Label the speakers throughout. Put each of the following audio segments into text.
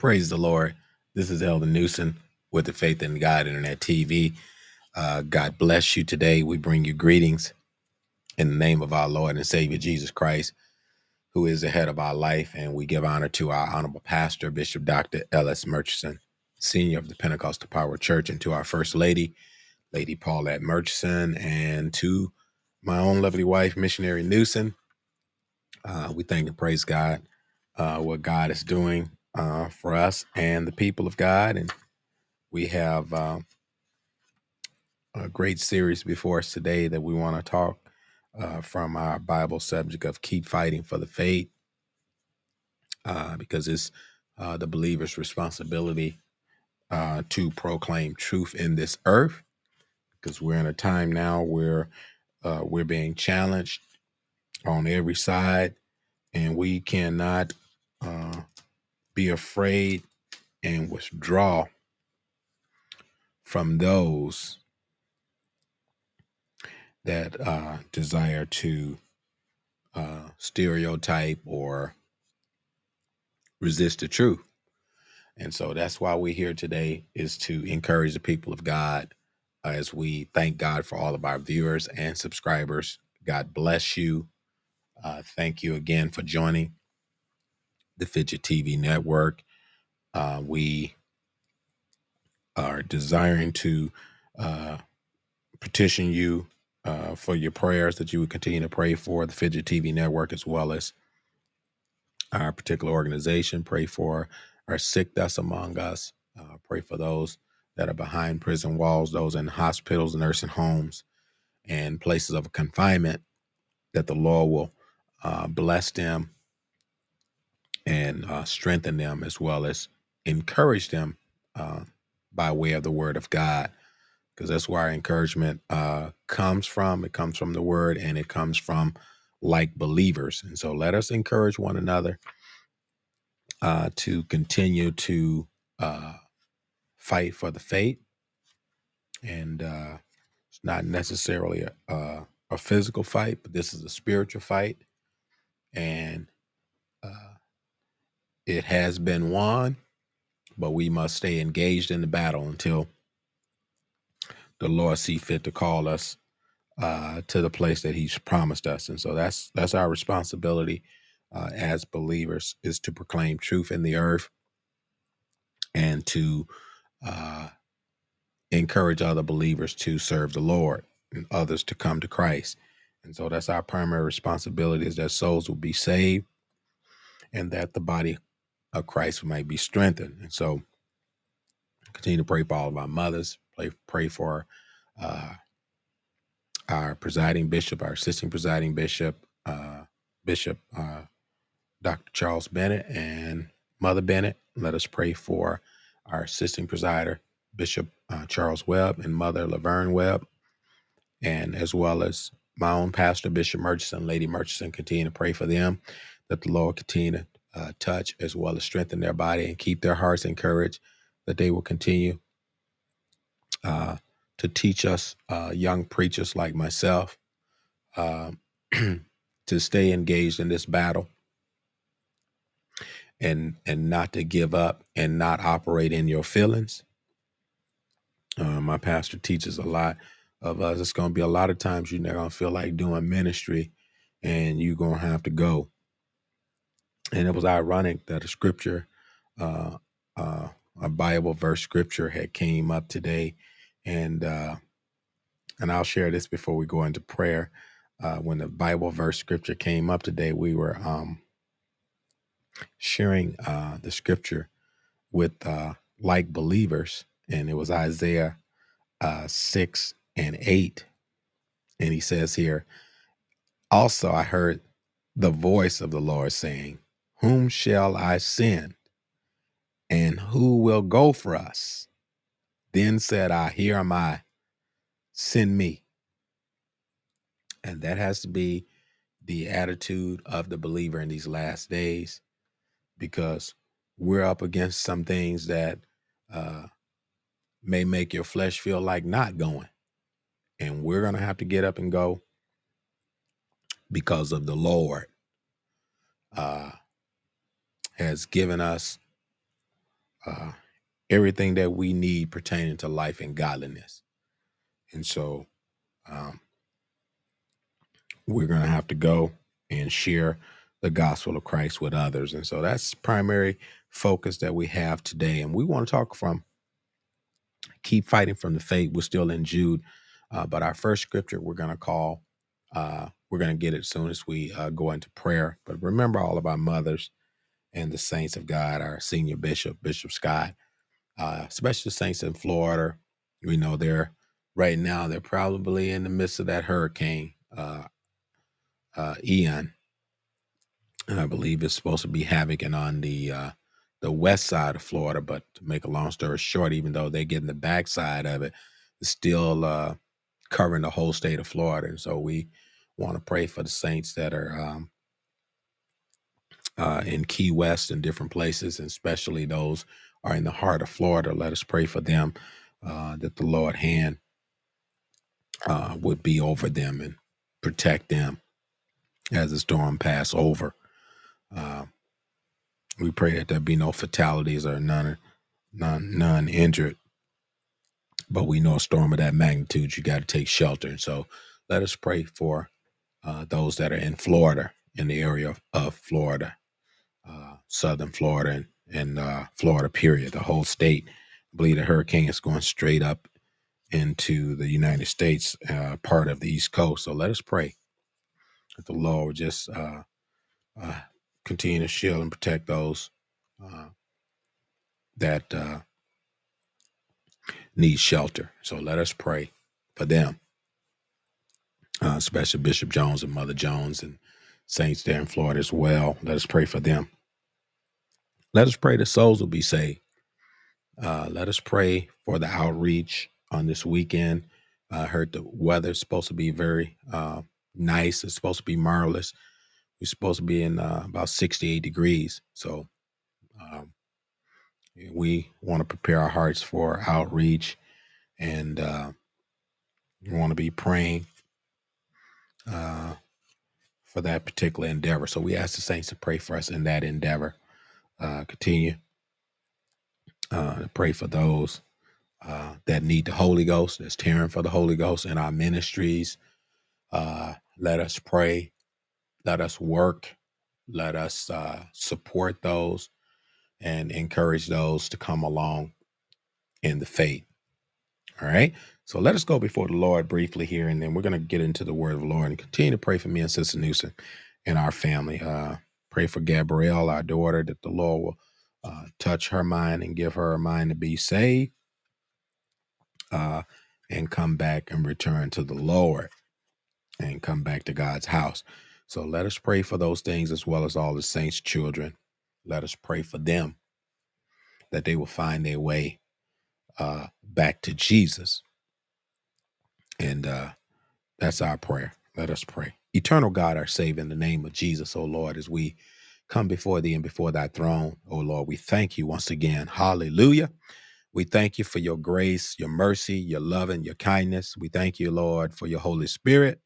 Speaker 1: Praise the Lord. This is Elder Newsom with the Faith in God Internet TV. Uh, God bless you today. We bring you greetings in the name of our Lord and Savior Jesus Christ, who is the head of our life. And we give honor to our honorable pastor, Bishop Dr. Ellis Murchison, senior of the Pentecostal Power Church, and to our First Lady, Lady Paulette Murchison, and to my own lovely wife, Missionary Newsom. Uh, we thank and praise God uh, what God is doing uh, for us and the people of God. And we have uh, a great series before us today that we want to talk uh, from our Bible subject of keep fighting for the faith, uh, because it's uh, the believer's responsibility uh, to proclaim truth in this earth. Because we're in a time now where uh, we're being challenged on every side, and we cannot uh, be afraid and withdraw from those that uh, desire to uh, stereotype or resist the truth. And so that's why we're here today is to encourage the people of God as we thank God for all of our viewers and subscribers. God bless you. Uh, thank you again for joining the FIGI TV network. Uh, we are desiring to uh, petition you uh, for your prayers that you would continue to pray for the FIGI TV network as well as our particular organization. Pray for our sick that's among us. Uh, pray for those that are behind prison walls, those in hospitals, nursing homes, and places of confinement, that the Lord will uh, bless them and uh, strengthen them as well as encourage them uh, by way of the word of God. Because that's where our encouragement uh, comes from. It comes from the word and it comes from like believers. And so let us encourage one another uh, to continue to uh, fight for the faith. And uh, it's not necessarily a, a, a physical fight, but this is a spiritual fight. And uh, it has been won, but we must stay engaged in the battle until the Lord see fit to call us uh, to the place that He's promised us. And so that's that's our responsibility uh, as believers is to proclaim truth in the earth and to uh, encourage other believers to serve the Lord and others to come to Christ. And so that's our primary responsibility is that souls will be saved and that the body of Christ might be strengthened. And so continue to pray for all of our mothers, pray, pray for uh, our presiding bishop, our assisting presiding bishop, uh, Bishop uh, Dr. Charles Bennett and Mother Bennett. Let us pray for our assisting presider, Bishop uh, Charles Webb and Mother Laverne Webb, and as well as my own pastor, Bishop Murchison, Lady Murchison. Continue to pray for them that the Lord continue to uh, touch as well as strengthen their body and keep their hearts encouraged, that they will continue uh, to teach us uh, young preachers like myself uh, to stay engaged in this battle and and not to give up and not operate in your feelings. Uh, my pastor teaches a lot of us. It's going to be a lot of times you're not going to feel like doing ministry, and you're going to have to go. And it was ironic that a scripture, uh, uh, a Bible verse scripture, had came up today, and uh, and I'll share this before we go into prayer. Uh, when the Bible verse scripture came up today, we were um, sharing uh, the scripture with uh, like believers, and it was Isaiah uh, 6 and 8. And he says here, Also I heard the voice of the Lord saying, Whom shall I send? And who will go for us? Then said I, Here am I, send me. And that has to be the attitude of the believer in these last days because we're up against some things that uh, may make your flesh feel like not going. And we're going to have to get up and go because of the Lord uh, has given us uh, everything that we need pertaining to life and godliness. And so um, we're going to have to go and share the gospel of Christ with others. And so that's primary focus that we have today. And we want to talk from keep fighting from the faith. We're still in Jude, uh, but our first scripture we're going to call, uh, we're going to get it soon as we uh, go into prayer. But remember all of our mothers and the saints of God, our senior bishop, Bishop Scott, uh, especially the saints in Florida. We know they're right now, they're probably in the midst of that hurricane, uh, uh, Ian. I believe it's supposed to be having on the uh, the west side of Florida. But to make a long story short, even though they're getting the backside of it, it's still uh, covering the whole state of Florida. And so we want to pray for the saints that are um, uh, in Key West and different places, and especially those are in the heart of Florida. Let us pray for them uh, that the Lord hand uh, would be over them and protect them as the storm pass over. Uh, we pray that there be no fatalities or none, none, none injured. But we know a storm of that magnitude, you got to take shelter. So let us pray for uh, those that are in Florida, in the area of, of Florida, southern Florida, and, and uh, Florida, period, the whole state. I believe the hurricane is going straight up into the United States, uh, part of the East Coast. So let us pray that the Lord would just uh, uh, continue to shield and protect those uh, that uh, need shelter. So let us pray for them, uh, especially Bishop Jones and Mother Jones and saints there in Florida as well. Let us pray for them. Let us pray the souls will be saved. Uh, let us pray for the outreach on this weekend. I heard the weather's supposed to be very uh, nice. It's supposed to be marvelous. We're supposed to be in uh, about 68 degrees. So um, we want to prepare our hearts for outreach and uh, we want to be praying uh, for that particular endeavor. So we ask the saints to pray for us in that endeavor. Uh, continue uh, to pray for those uh, that need the Holy Ghost, that's tearing for the Holy Ghost in our ministries. Uh, let us pray let us work. Let us uh, support those and encourage those to come along in the faith. All right. So let us go before the Lord briefly here, and then we're going to get into the word of the Lord and continue to pray for me and Sister Newsom and our family. Uh, pray for Gabrielle, our daughter, that the Lord will uh, touch her mind and give her a mind to be saved uh, and come back and return to the Lord and come back to God's house. So let us pray for those things as well as all the saints' children. Let us pray for them that they will find their way uh, back to Jesus. And uh, that's our prayer. Let us pray. Eternal God, our Savior, in the name of Jesus, O Lord, as we come before thee and before thy throne, O Lord, we thank you once again. Hallelujah. We thank you for your grace, your mercy, your love, and your kindness. We thank you, Lord, for your Holy Spirit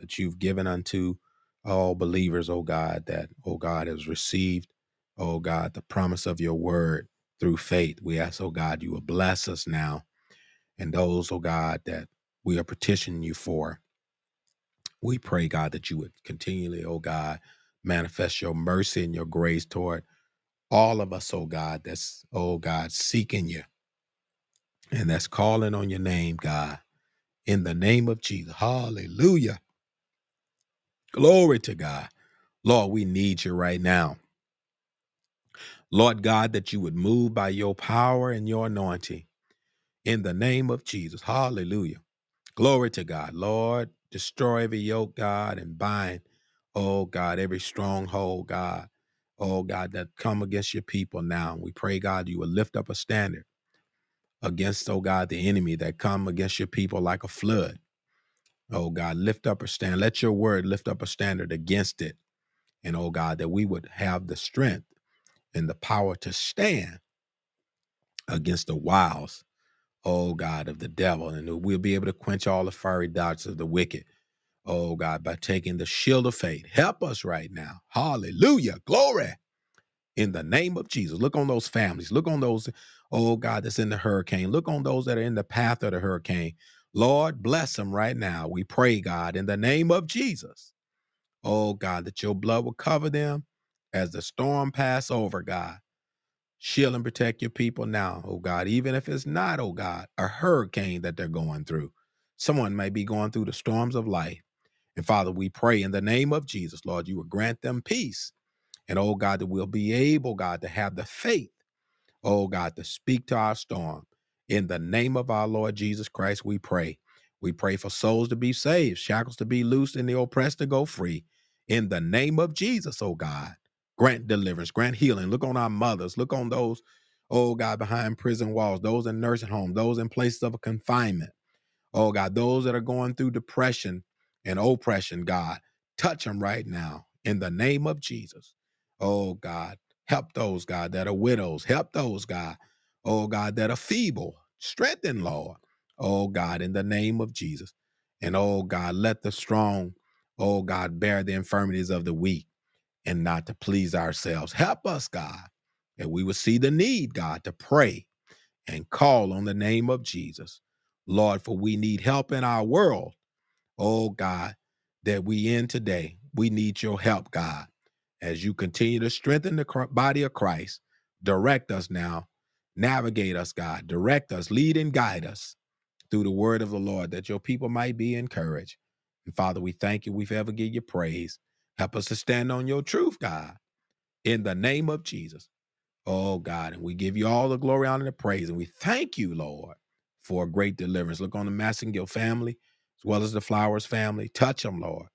Speaker 1: that you've given unto all believers, oh God, that, oh God, has received, oh God, the promise of your word through faith. We ask, oh God, you will bless us now. And those, oh God, that we are petitioning you for, we pray, God, that you would continually, oh God, manifest your mercy and your grace toward all of us, oh God, that's, oh God, seeking you and that's calling on your name, God, in the name of Jesus. Hallelujah. Glory to God. Lord, we need you right now. Lord God, that you would move by your power and your anointing in the name of Jesus. Hallelujah. Glory to God. Lord, destroy every yoke, God, and bind, oh God, every stronghold, God. Oh God, that come against your people now. We pray, God, you will lift up a standard against, oh God, the enemy that come against your people like a flood. Oh God, lift up a stand. Let your word lift up a standard against it. And oh God, that we would have the strength and the power to stand against the wiles, oh God, of the devil. And we'll be able to quench all the fiery darts of the wicked, oh God, by taking the shield of faith. Help us right now. Hallelujah. Glory in the name of Jesus. Look on those families. Look on those, oh God, that's in the hurricane. Look on those that are in the path of the hurricane. Lord, bless them right now. We pray, God, in the name of Jesus. Oh God, that your blood will cover them as the storm pass over, God. Shield and protect your people now, oh God, even if it's not, oh God, a hurricane that they're going through. Someone may be going through the storms of life. And Father, we pray in the name of Jesus, Lord, you will grant them peace. And oh God, that we'll be able, God, to have the faith, oh God, to speak to our storm. In the name of our Lord Jesus Christ, we pray. We pray for souls to be saved, shackles to be loosed, and the oppressed to go free. In the name of Jesus, oh God, grant deliverance, grant healing. Look on our mothers, look on those, oh God, behind prison walls, those in nursing homes, those in places of confinement. Oh God, those that are going through depression and oppression, God, touch them right now in the name of Jesus. Oh God, help those, God, that are widows. Help those, God, oh God, that are feeble. Strengthen, Lord. Oh God, in the name of Jesus. And oh God, let the strong, oh God, bear the infirmities of the weak and not to please ourselves. Help us, God, that we would see the need, God, to pray and call on the name of Jesus. Lord, for we need help in our world. Oh God, that we in today. We need your help, God, as you continue to strengthen the body of Christ. Direct us now. Navigate us, God. Direct us, lead and guide us through the word of the Lord that your people might be encouraged. And Father, we thank you. We forever give you praise. Help us to stand on your truth, God, in the name of Jesus. Oh God, and we give you all the glory, honor, and the praise. And we thank you, Lord, for a great deliverance. Look on the Massengill family as well as the Flowers family. Touch them, Lord.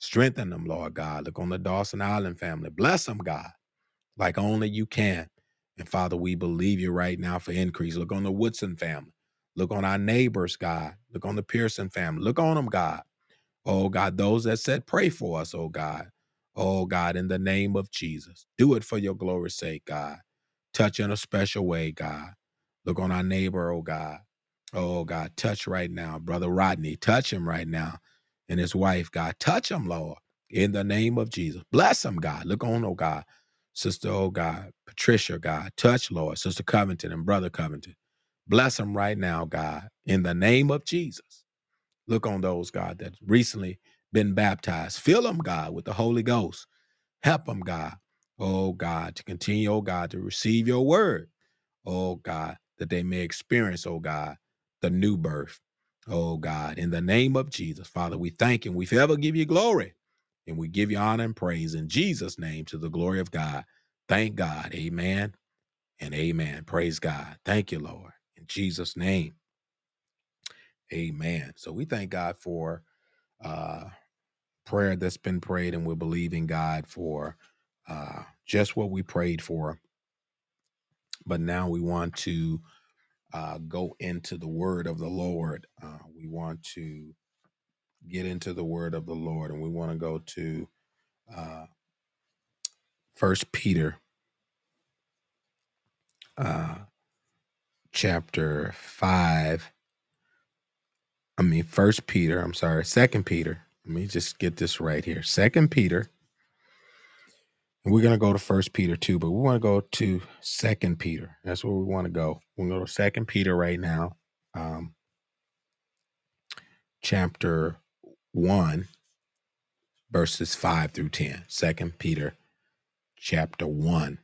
Speaker 1: Strengthen them, Lord God. Look on the Dawson Island family. Bless them, God, like only you can. And Father, we believe you right now for increase. Look on the Woodson family. Look on our neighbors, God. Look on the Pearson family. Look on them, God. Oh God, those that said pray for us, oh God. Oh God, in the name of Jesus. Do it for your glory's sake, God. Touch in a special way, God. Look on our neighbor, oh God. Oh God, touch right now. Brother Rodney, touch him right now. And his wife, God. Touch him, Lord. In the name of Jesus. Bless him, God. Look on, oh God. Sister, oh God. Patricia, God. Touch, Lord. Sister Covington and Brother Covington. Bless them right now, God. In the name of Jesus. Look on those, God, that recently been baptized. Fill them, God, with the Holy Ghost. Help them, God. Oh, God, to continue, oh, God, to receive your word. Oh, God, that they may experience, oh, God, the new birth. Oh, God, in the name of Jesus, Father, we thank you. We forever give you glory and we give you honor and praise in Jesus' name to the glory of God. Thank God. Amen and amen. Praise God. Thank you, Lord. In Jesus' name, amen. So we thank God for uh, prayer that's been prayed, and we're believing God for uh, just what we prayed for. But now we want to uh, go into the word of the Lord. Uh, we want to get into the word of the Lord, and we want to go to uh, First Peter, uh, chapter five. I mean, First Peter. I'm sorry, Second Peter. Let me just get this right here. Second Peter And we're gonna go to First Peter two, but we want to go to Second Peter. That's where we want to go. We're gonna go to Second Peter right now, um, chapter one, verses five through ten. Second Peter, chapter one,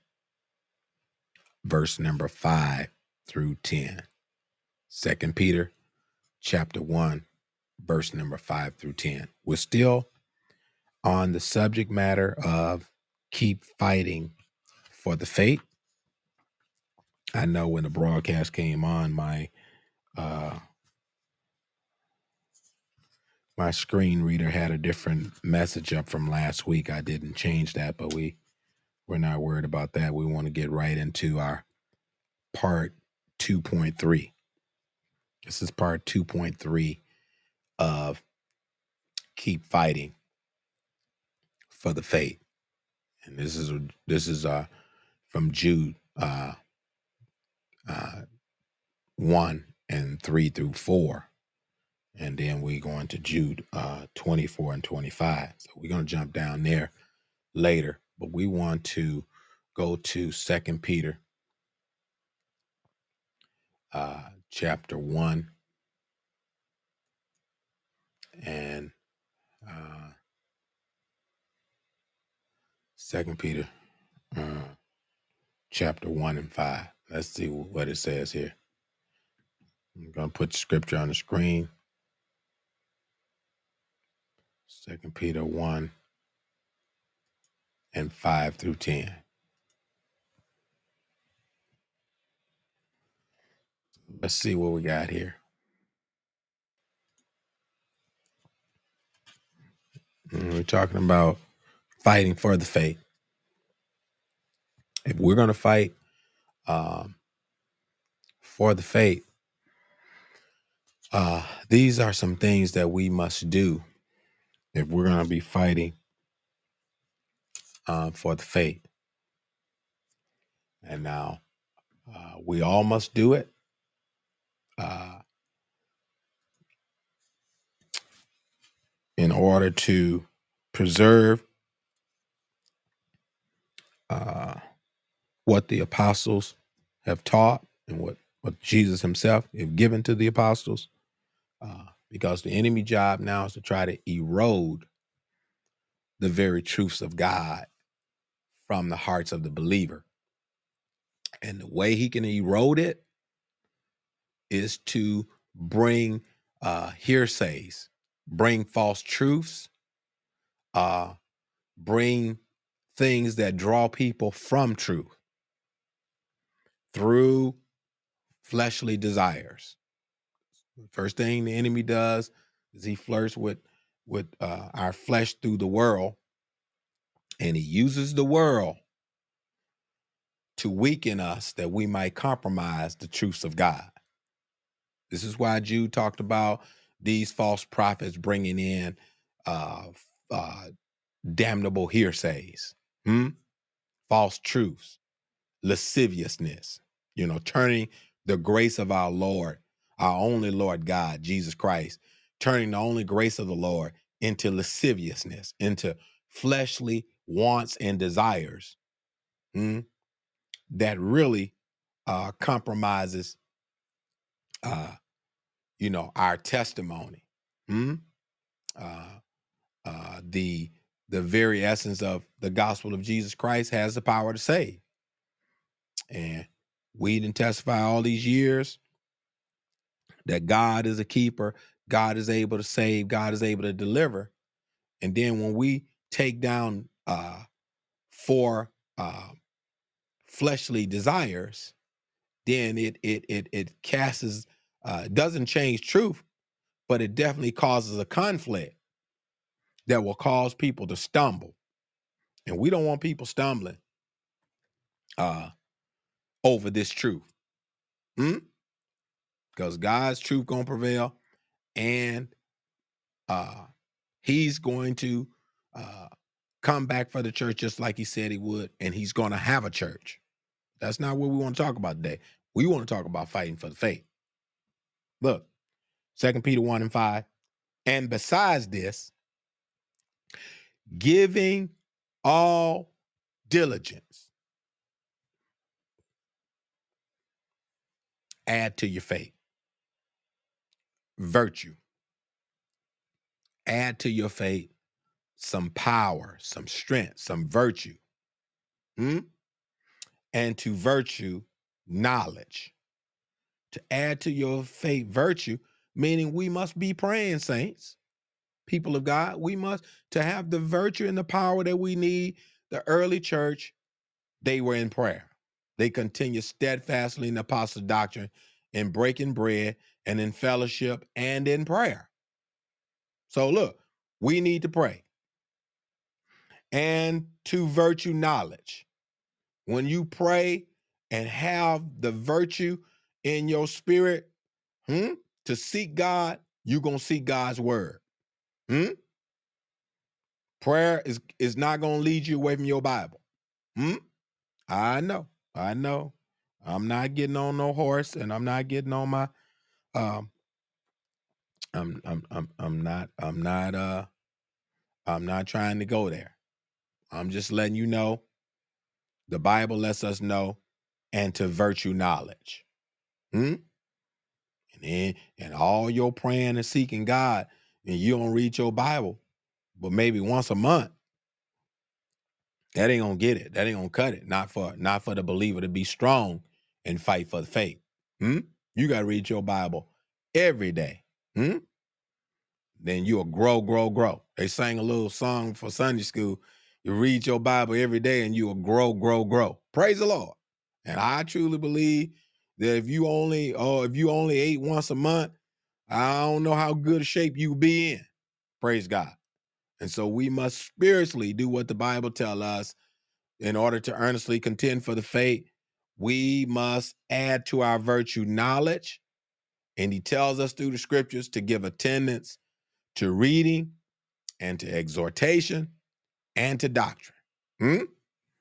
Speaker 1: verse number five through ten. Second Peter, chapter one, verse number five through ten. We're still on the subject matter of keep fighting for the faith. I know when the broadcast came on, my uh my screen reader had a different message up from last week. I didn't change that, but we we're not worried about that. We want to get right into our part 2.3. This is part 2.3 of keep fighting for the faith. And this is this is uh from Jude uh uh 1 and 3 through 4. And then we go into Jude uh 24 and 25. So we're going to jump down there later, but we want to go to Second Peter uh, chapter one and uh, Second Peter uh, chapter one and five. Let's see what it says here. I'm gonna put the scripture on the screen. Second Peter one and five through ten. Let's see what we got here. Mm, We're talking about fighting for the faith. If we're gonna fight um, for the faith, uh, these are some things that we must do if we're gonna be fighting uh, for the faith. And now uh, we all must do it uh, in order to preserve uh, what the apostles have taught and what, what Jesus himself have given to the apostles. Uh, because the enemy job now is to try to erode the very truths of God from the hearts of the believer. And the way he can erode it is to bring uh, heresies, bring false truths, uh, bring things that draw people from truth through fleshly desires. First thing the enemy does is he flirts with with uh, our flesh through the world, and he uses the world to weaken us that we might compromise the truths of God. This is why Jude talked about these false prophets bringing in uh, uh, damnable heresies, hmm? false truths, lasciviousness, you know, turning the grace of our Lord, our only Lord God, Jesus Christ, turning the only grace of the Lord into lasciviousness, into fleshly wants and desires hmm, that really uh, compromises, uh, you know, our testimony. hmm? Uh, uh, the the very essence of the gospel of Jesus Christ has the power to save. And we didn't testify all these years that God is a keeper, God is able to save, God is able to deliver. And then when we take down uh uh fleshly desires, then it it it it casts uh doesn't change truth, but it definitely causes a conflict that will cause people to stumble. And we don't want people stumbling uh over this truth. Hmm? Because God's truth gonna prevail and uh he's going to uh come back for the church just like he said he would, and he's gonna have a church. That's not what we want to talk about today. We want to talk about fighting for the faith. Look, Second Peter 1 and 5. And besides this, giving all diligence, add to your faith. Virtue. Add to your faith some power, some strength, some virtue. Hmm? And to virtue, knowledge. To add to your faith virtue, meaning we must be praying, saints, people of God. We must, to have the virtue and the power that we need, the early church, they were in prayer. They continued steadfastly in the apostle doctrine, in breaking bread, and in fellowship, and in prayer. So look, we need to pray. And to virtue knowledge. When you pray and have the virtue in your spirit hmm, to seek God, you're going to seek God's word. Hmm? Prayer is, is not going to lead you away from your Bible. Hmm? I know. I know. I'm not getting on no horse and I'm not getting on my um I'm I'm I'm I'm not I'm not uh I'm not trying to go there. I'm just letting you know The Bible lets us know, and to virtue knowledge. Hmm? And then, and all your praying and seeking God, and you don't read your Bible, but maybe once a month, that ain't gonna get it. That ain't gonna cut it. Not for not for the believer to be strong and fight for the faith. Hmm? You gotta read your Bible every day. Hmm? Then you'll grow, grow, grow. They sang a little song for Sunday school. You read your Bible every day and you'll grow, grow, grow. Praise the Lord. And I truly believe that if you only oh if you only ate once a month, I don't know how good shape you be in. Praise God. And so we must spiritually do what the Bible tell us in order to earnestly contend for the faith. We must add to our virtue knowledge. And he tells us through the scriptures to give attendance to reading and to exhortation and to doctrine. Hmm?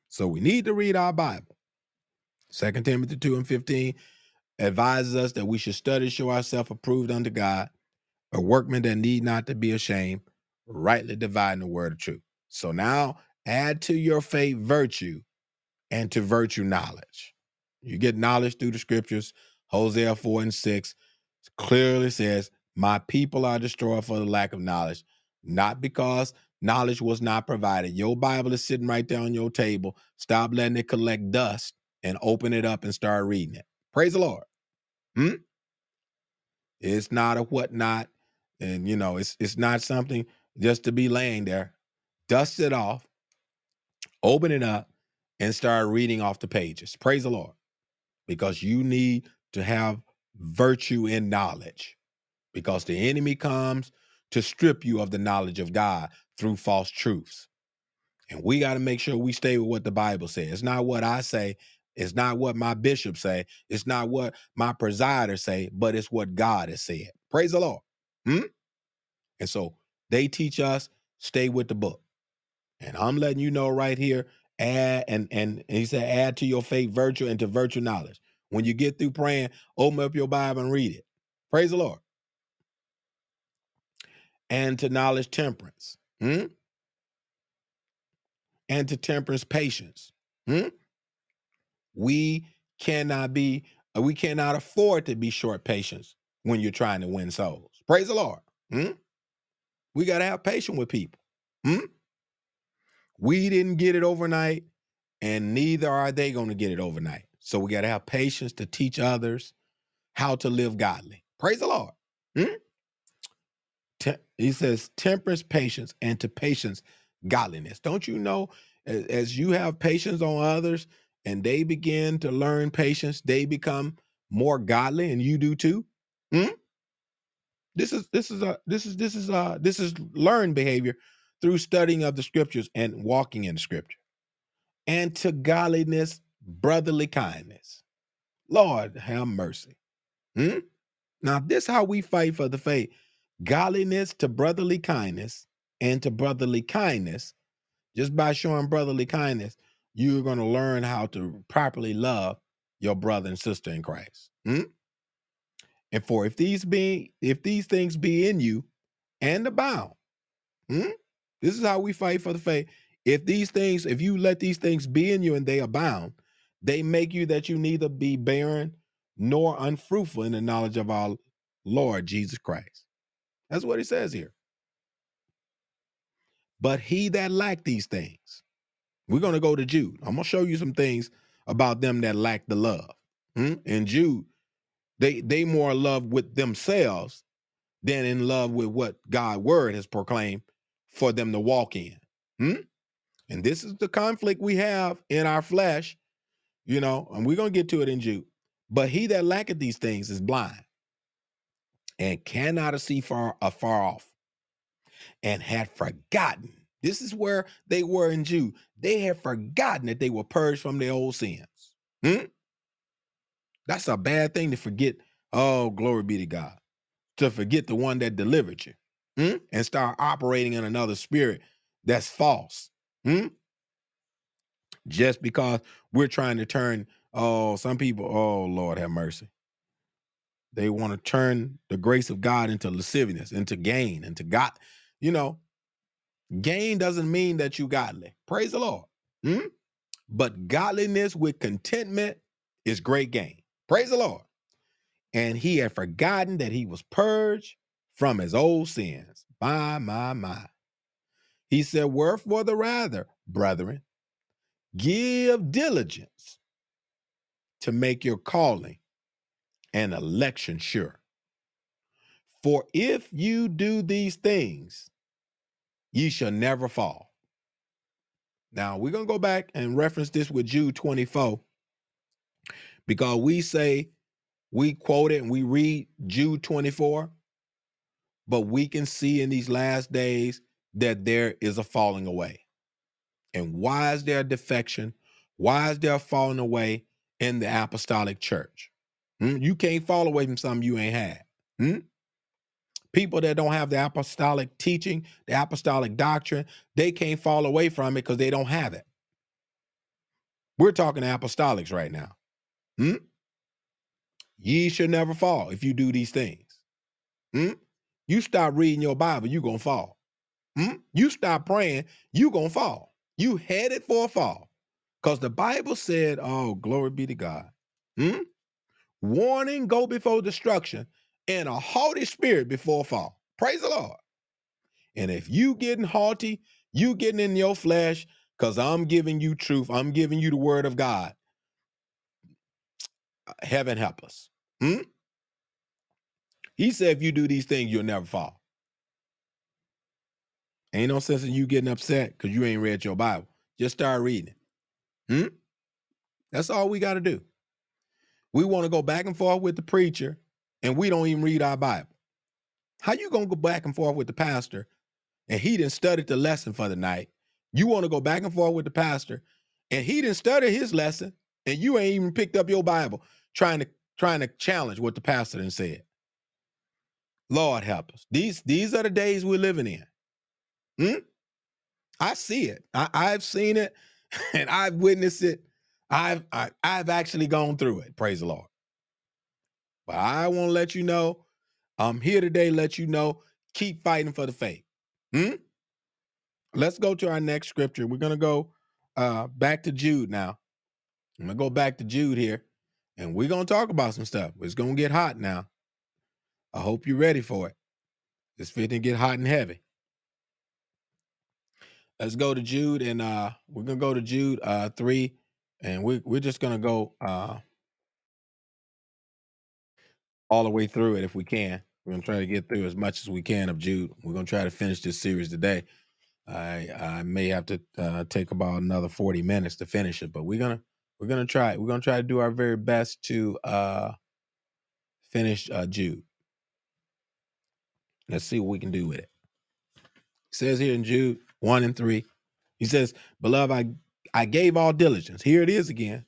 Speaker 1: So we need to read our Bible. Second Timothy 2 and 15 advises us that we should study show ourselves approved unto God, a workman that need not to be ashamed, rightly dividing the word of truth. So now add to your faith virtue and to virtue knowledge. You get knowledge through the scriptures. Hosea 4 and 6 clearly says, My people are destroyed for the lack of knowledge, not because knowledge was not provided. Your Bible is sitting right there on your table. Stop letting it collect dust and open it up and start reading it. Praise the Lord. Hmm? It's not a whatnot, and you know, it's it's not something just to be laying there. Dust it off, open it up, and start reading off the pages. Praise the Lord. Because you need to have virtue in knowledge. Because the enemy comes to strip you of the knowledge of God through false truths. And we got to make sure we stay with what the Bible says. Not what I say, it's not what my bishop say, it's not what my presider say, but it's what God has said. Praise the Lord. Hmm? And so they teach us stay with the book. And I'm letting you know right here, add and and, and he said add to your faith virtue and to virtue knowledge. When you get through praying, open up your Bible and read it. Praise the Lord. And to knowledge temperance. Hmm? And to temperance patience. Hmm? We cannot be, uh, we cannot afford to be short patience when you're trying to win souls. Praise the Lord. Hmm? We got to have patience with people. Hmm? We didn't get it overnight, and neither are they going to get it overnight. So we got to have patience to teach others how to live godly. Praise the Lord. Hmm? He says temperance, patience, and to patience, godliness. Don't you know as, as you have patience on others and they begin to learn patience, they become more godly, and you do too? Hmm? This is this is a this is this is uh this is learned behavior through studying of the scriptures and walking in scripture. And to godliness, brotherly kindness. Lord, have mercy. Hmm? Now, this is how we fight for the faith. Godliness to brotherly kindness, and to brotherly kindness. Just by showing brotherly kindness, you're going to learn how to properly love your brother and sister in Christ. Hmm? And for if these be if these things be in you and abound, hmm? this is how we fight for the faith. If these things, if you let these things be in you and they abound, they make you that you neither be barren nor unfruitful in the knowledge of our Lord Jesus Christ. That's what he says here. But he that lack these things, we're going to go to Jude. I'm going to show you some things about them that lack the love. Hmm? And Jude, they they more love with themselves than in love with what God's word has proclaimed for them to walk in. Hmm? And this is the conflict we have in our flesh, you know, and we're going to get to it in Jude. But he that lacketh these things is blind and cannot see far afar off and had forgotten. This is where they were in Jude. They had forgotten that they were purged from their old sins. Hmm? That's a bad thing to forget. Oh, glory be to God. To forget the one that delivered you hmm? and start operating in another spirit that's false. Hmm? Just because we're trying to turn, oh, some people, oh, Lord have mercy. They want to turn the grace of God into lasciviousness, into gain, into God. You know, gain doesn't mean that you godly. Praise the Lord. Hmm? But godliness with contentment is great gain. Praise the Lord. And he had forgotten that he was purged from his old sins. My, my, my. He said, Wherefore the rather, brethren, give diligence to make your calling and election sure. For if you do these things, ye shall never fall. Now we're gonna go back and reference this with Jude 24 because we say we quote it and we read Jude 24, but we can see in these last days that there is a falling away. And why is there a defection? Why is there a falling away in the apostolic church? Hmm? You can't fall away from something you ain't had. Hmm? People that don't have the apostolic teaching, the apostolic doctrine, they can't fall away from it because they don't have it. We're talking apostolics right now. Hmm? Ye should never fall if you do these things. Hmm? You stop reading your Bible, you're going to fall. Hmm? You stop praying, you're going to fall. You headed for a fall. Because the Bible said, oh, glory be to God. Hmm? Warning, go before destruction, and a haughty spirit before fall. Praise the Lord. And if you getting haughty, you getting in your flesh, because I'm giving you truth, I'm giving you the word of God. uh, Heaven help us. Hmm? He said, if you do these things, you'll never fall. Ain't no sense in you getting upset because you ain't read your Bible. Just start reading it. Hmm? That's all we got to do. We want to go back and forth with the preacher, and we don't even read our Bible. How you gonna go back and forth with the pastor, and he didn't study the lesson for the night? You want to go back and forth with the pastor, and he didn't study his lesson, and you ain't even picked up your Bible, trying to trying to challenge what the pastor done said. Lord help us. These these are the days we're living in. Hmm? I see it. I, I've seen it, and I've witnessed it. I've I, I've actually gone through it. Praise the Lord. But I want to let you know, I'm here today. Let you know, keep fighting for the faith. Hmm? Let's go to our next scripture. We're gonna go uh, back to Jude now. I'm gonna go back to Jude here, and we're gonna talk about some stuff. It's gonna get hot now. I hope you're ready for it. It's fitting to get hot and heavy. Let's go to Jude, and uh, we're gonna go to Jude uh, three, and we we're just gonna go uh, all the way through it if we can. We're gonna try to get through as much as we can of Jude. We're gonna try to finish this series today. I I may have to uh, take about another forty minutes to finish it, but we're gonna we're gonna try. We're gonna try to do our very best to uh, finish uh, Jude. Let's see what we can do with it. It says here in Jude one and three, he says, "Beloved, I I gave all diligence. Here it is again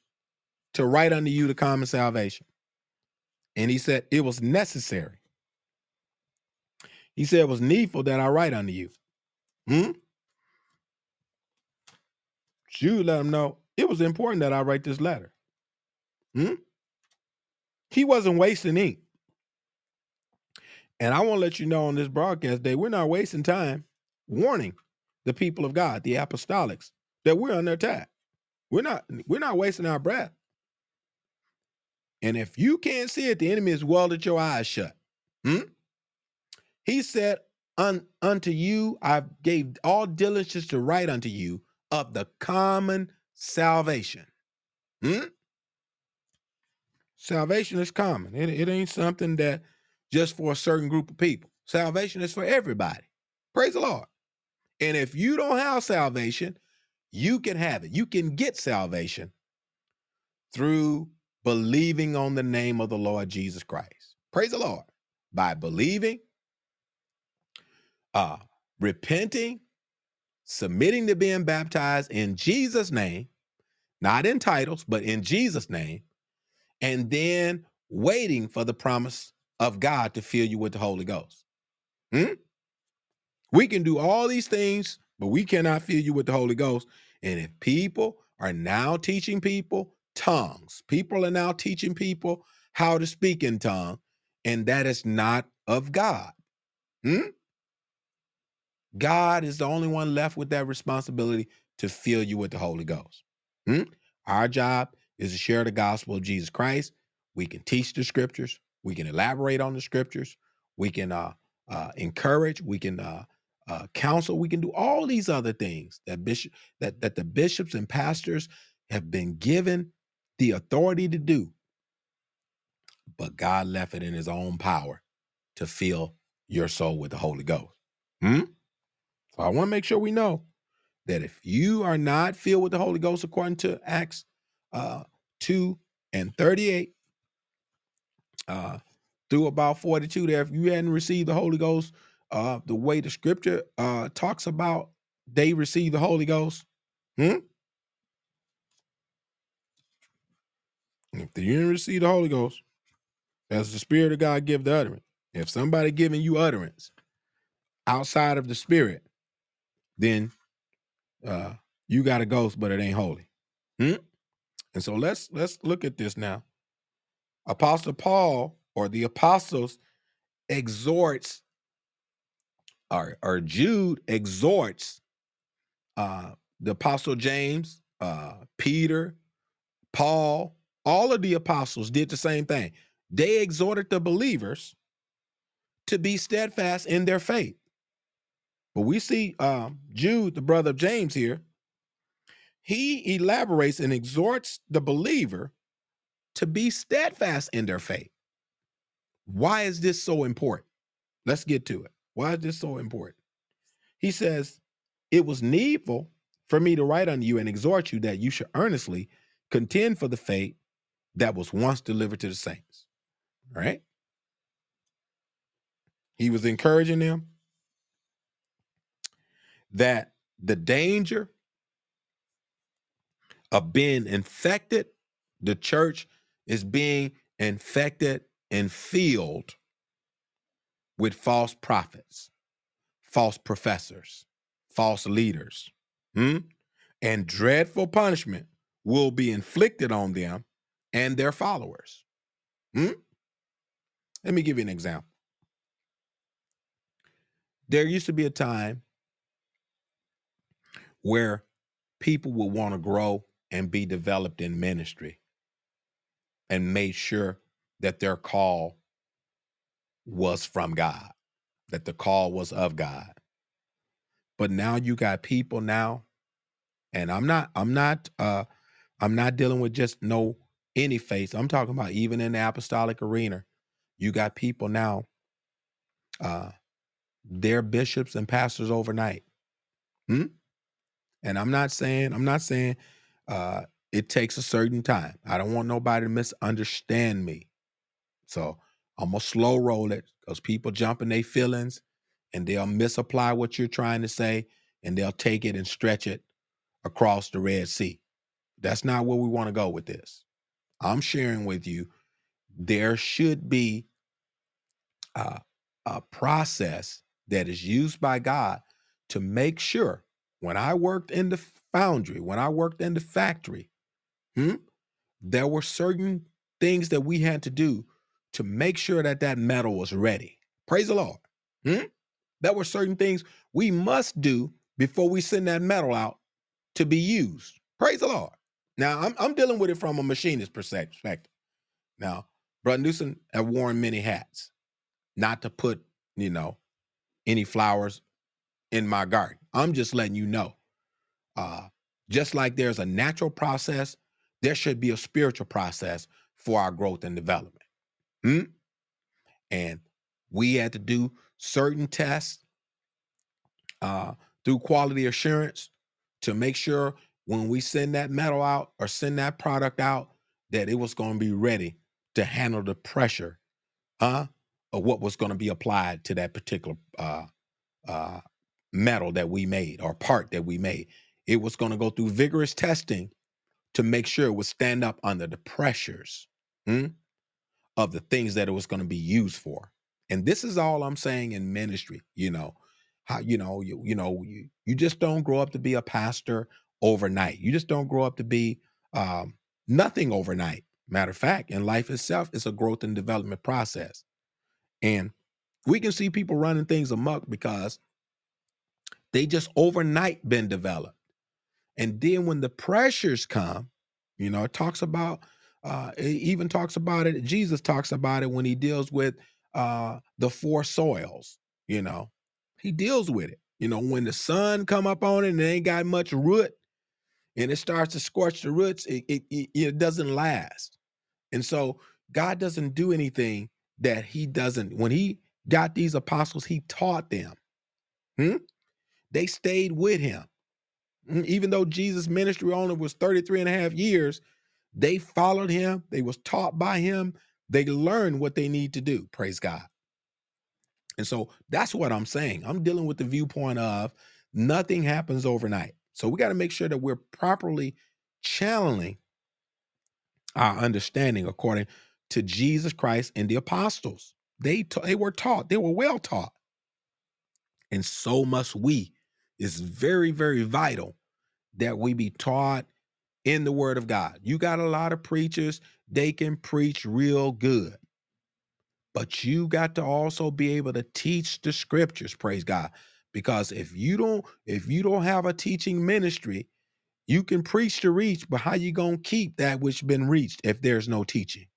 Speaker 1: to write unto you the common salvation." And he said it was necessary. He said it was needful that I write unto you. Hmm? Jude let him know it was important that I write this letter. Hmm? He wasn't wasting ink. And I want to let you know on this broadcast day, we're not wasting time warning the people of God, the apostolics, that we're under attack. We're not we're not wasting our breath. And if you can't see it, the enemy has welded your eyes shut. Hmm? He said, Un, unto you I gave all diligence to write unto you of the common salvation. Hmm? Salvation is common. It, it ain't something that just for a certain group of people. Salvation is for everybody. Praise the Lord. And if you don't have salvation, you can have it. You can get salvation through believing on the name of the Lord Jesus Christ. Praise the Lord. By believing, uh, repenting, submitting to being baptized in Jesus' name, not in titles, but in Jesus' name, and then waiting for the promise of God to fill you with the Holy Ghost. Hmm? We can do all these things, but we cannot fill you with the Holy Ghost. And if people are now teaching people tongues, people are now teaching people how to speak in tongue, and that is not of God. Hmm? God is the only one left with that responsibility to fill you with the Holy Ghost. Hmm? Our job is to share the gospel of Jesus Christ. We can teach the scriptures. We can elaborate on the scriptures. We can uh, uh, encourage. We can uh, uh, counsel. We can do all these other things that bishop that that the bishops and pastors have been given the authority to do. But God left it in His own power to fill your soul with the Holy Ghost. Hmm? So I want to make sure we know that if you are not filled with the Holy Ghost, according to Acts uh, 2 and 38, uh, through about 42 there, if you hadn't received the Holy Ghost, uh, the way the scripture uh, talks about they received the Holy Ghost, hmm? If you didn't receive the Holy Ghost, as the Spirit of God give the utterance. If somebody giving you utterance outside of the Spirit, then uh, you got a ghost, but it ain't holy. Hmm? And so let's let's look at this now. Apostle Paul or the apostles exhorts or, or Jude exhorts uh, the apostle James, uh, Peter, Paul, all of the apostles did the same thing. They exhorted the believers to be steadfast in their faith. But we see um, Jude, the brother of James here, he elaborates and exhorts the believer to be steadfast in their faith. Why is this so important? Let's get to it. Why is this so important? He says, It was needful for me to write unto you and exhort you that you should earnestly contend for the faith that was once delivered to the saints. Right? He was encouraging them that the danger of being infected, the church is being infected and filled with false prophets, false professors, false leaders. hmm? And dreadful punishment will be inflicted on them and their followers. Hmm? Let me give you an example. There used to be a time where people would want to grow and be developed in ministry and made sure that their call was from God, that the call was of God. But now you got people now, and I'm not, I'm not, uh, I'm not dealing with just no any faith. I'm talking about even in the apostolic arena, you got people now, uh, they're bishops and pastors overnight. Hmm? And I'm not saying, I'm not saying uh it takes a certain time. I don't want nobody to misunderstand me. So I'm gonna slow roll it because people jump in their feelings and they'll misapply what you're trying to say and they'll take it and stretch it across the Red Sea. That's not where we want to go with this. I'm sharing with you there should be a, a process that is used by God to make sure when I worked in the foundry, when I worked in the factory, hmm, there were certain things that we had to do to make sure that that metal was ready. Praise the Lord. Hmm? There were certain things we must do before we send that metal out to be used. Praise the Lord. Now, I'm, I'm dealing with it from a machinist perspective. Now, Brother Newsom have worn many hats, not to put, you know, any flowers in my garden. I'm just letting you know. Uh, just like there's a natural process, there should be a spiritual process for our growth and development. Hmm? And we had to do certain tests uh, through quality assurance to make sure when we send that metal out or send that product out that it was going to be ready to handle the pressure uh, of what was going to be applied to that particular uh, uh, metal that we made or part that we made. It was going to go through vigorous testing to make sure it would stand up under the pressures hmm, of the things that it was going to be used for. And this is all I'm saying in ministry, you know, how you know, you you know, you, you just don't grow up to be a pastor overnight. You just don't grow up to be um, nothing overnight. Matter of fact, in life itself, it's a growth and development process. And we can see people running things amok because they just overnight been developed. And then when the pressures come, you know, it talks about uh it even talks about it, Jesus talks about it when he deals with uh the four soils, you know. He deals with it. You know, when the sun come up on it and it ain't got much root and it starts to scorch the roots, it it, it, doesn't last. And so God doesn't do anything that he doesn't. When he got these apostles, he taught them. Hmm? They stayed with him. Mm, Even though Jesus' ministry only was 33 and a half years, they followed him. They was taught by him. They learned what they need to do. Praise God. And so that's what I'm saying. I'm dealing with the viewpoint of nothing happens overnight. So we got to make sure that we're properly channeling our understanding according to Jesus Christ and the apostles. They ta- they were taught. They were well taught. And so must we. It's very very vital that we be taught in the word of God. You got a lot of preachers, they can preach real good. But you got to also be able to teach the scriptures, praise God. Because if you don't if you don't have a teaching ministry, you can preach to reach, but how you to keep that which been reached if there's no teaching?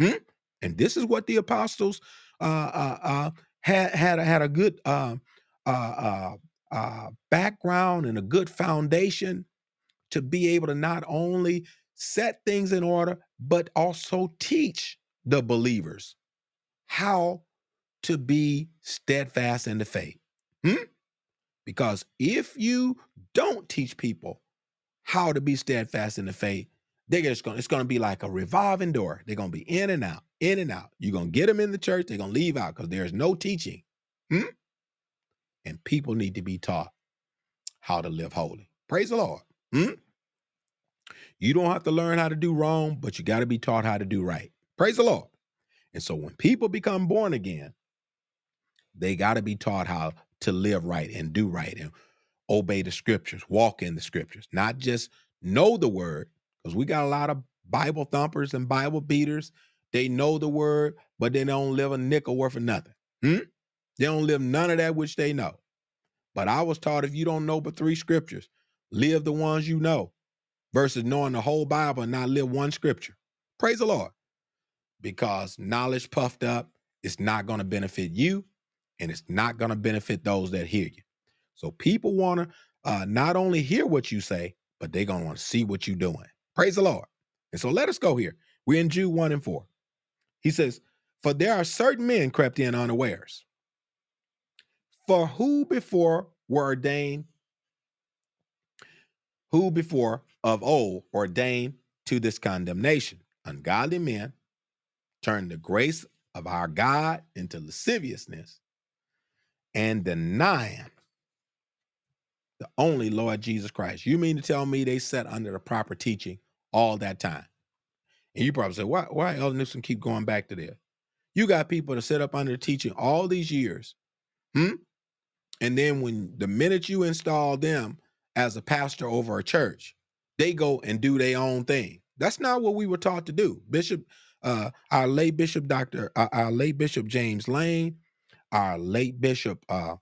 Speaker 1: Hmm? And this is what the apostles uh uh, uh had had a, had a good um uh, uh uh background and a good foundation to be able to not only set things in order, but also teach the believers how to be steadfast in the faith. Hmm? Because if you don't teach people how to be steadfast in the faith, they're just going it's going to be like a revolving door. They're going to be in and out, in and out. You're going to get them in the church, they're going to leave out because there's no teaching. Hmm? And people need to be taught how to live holy. Praise the Lord. Hmm? You don't have to learn how to do wrong, but you got to be taught how to do right. Praise the Lord. And so when people become born again, they got to be taught how to live right and do right and obey the scriptures, walk in the scriptures, not just know the word, because we got a lot of Bible thumpers and Bible beaters. They know the word, but they don't live a nickel worth of nothing. Hmm? They don't live none of that which they know. But I was taught if you don't know but three scriptures, live the ones you know versus knowing the whole Bible and not live one scripture. Praise the Lord. Because knowledge puffed up is not going to benefit you and it's not going to benefit those that hear you. So people want to uh, not only hear what you say, but they're going to want to see what you're doing. Praise the Lord. And so let us go here. We're in Jude 1 and 4. He says, For there are certain men crept in unawares, for who before were ordained, who before of old ordained to this condemnation, ungodly men turned the grace of our God into lasciviousness and denying the only Lord Jesus Christ. You mean to tell me they sat under the proper teaching all that time? And you probably say, why, why Elder Newsom keep going back to there? You got people to sit up under the teaching all these years. Hmm? And then when the minute you install them as a pastor over a church, they go and do their own thing. That's not what we were taught to do. Bishop, uh, our lay Bishop Dr. Uh, our lay Bishop James Lane, our late Bishop uh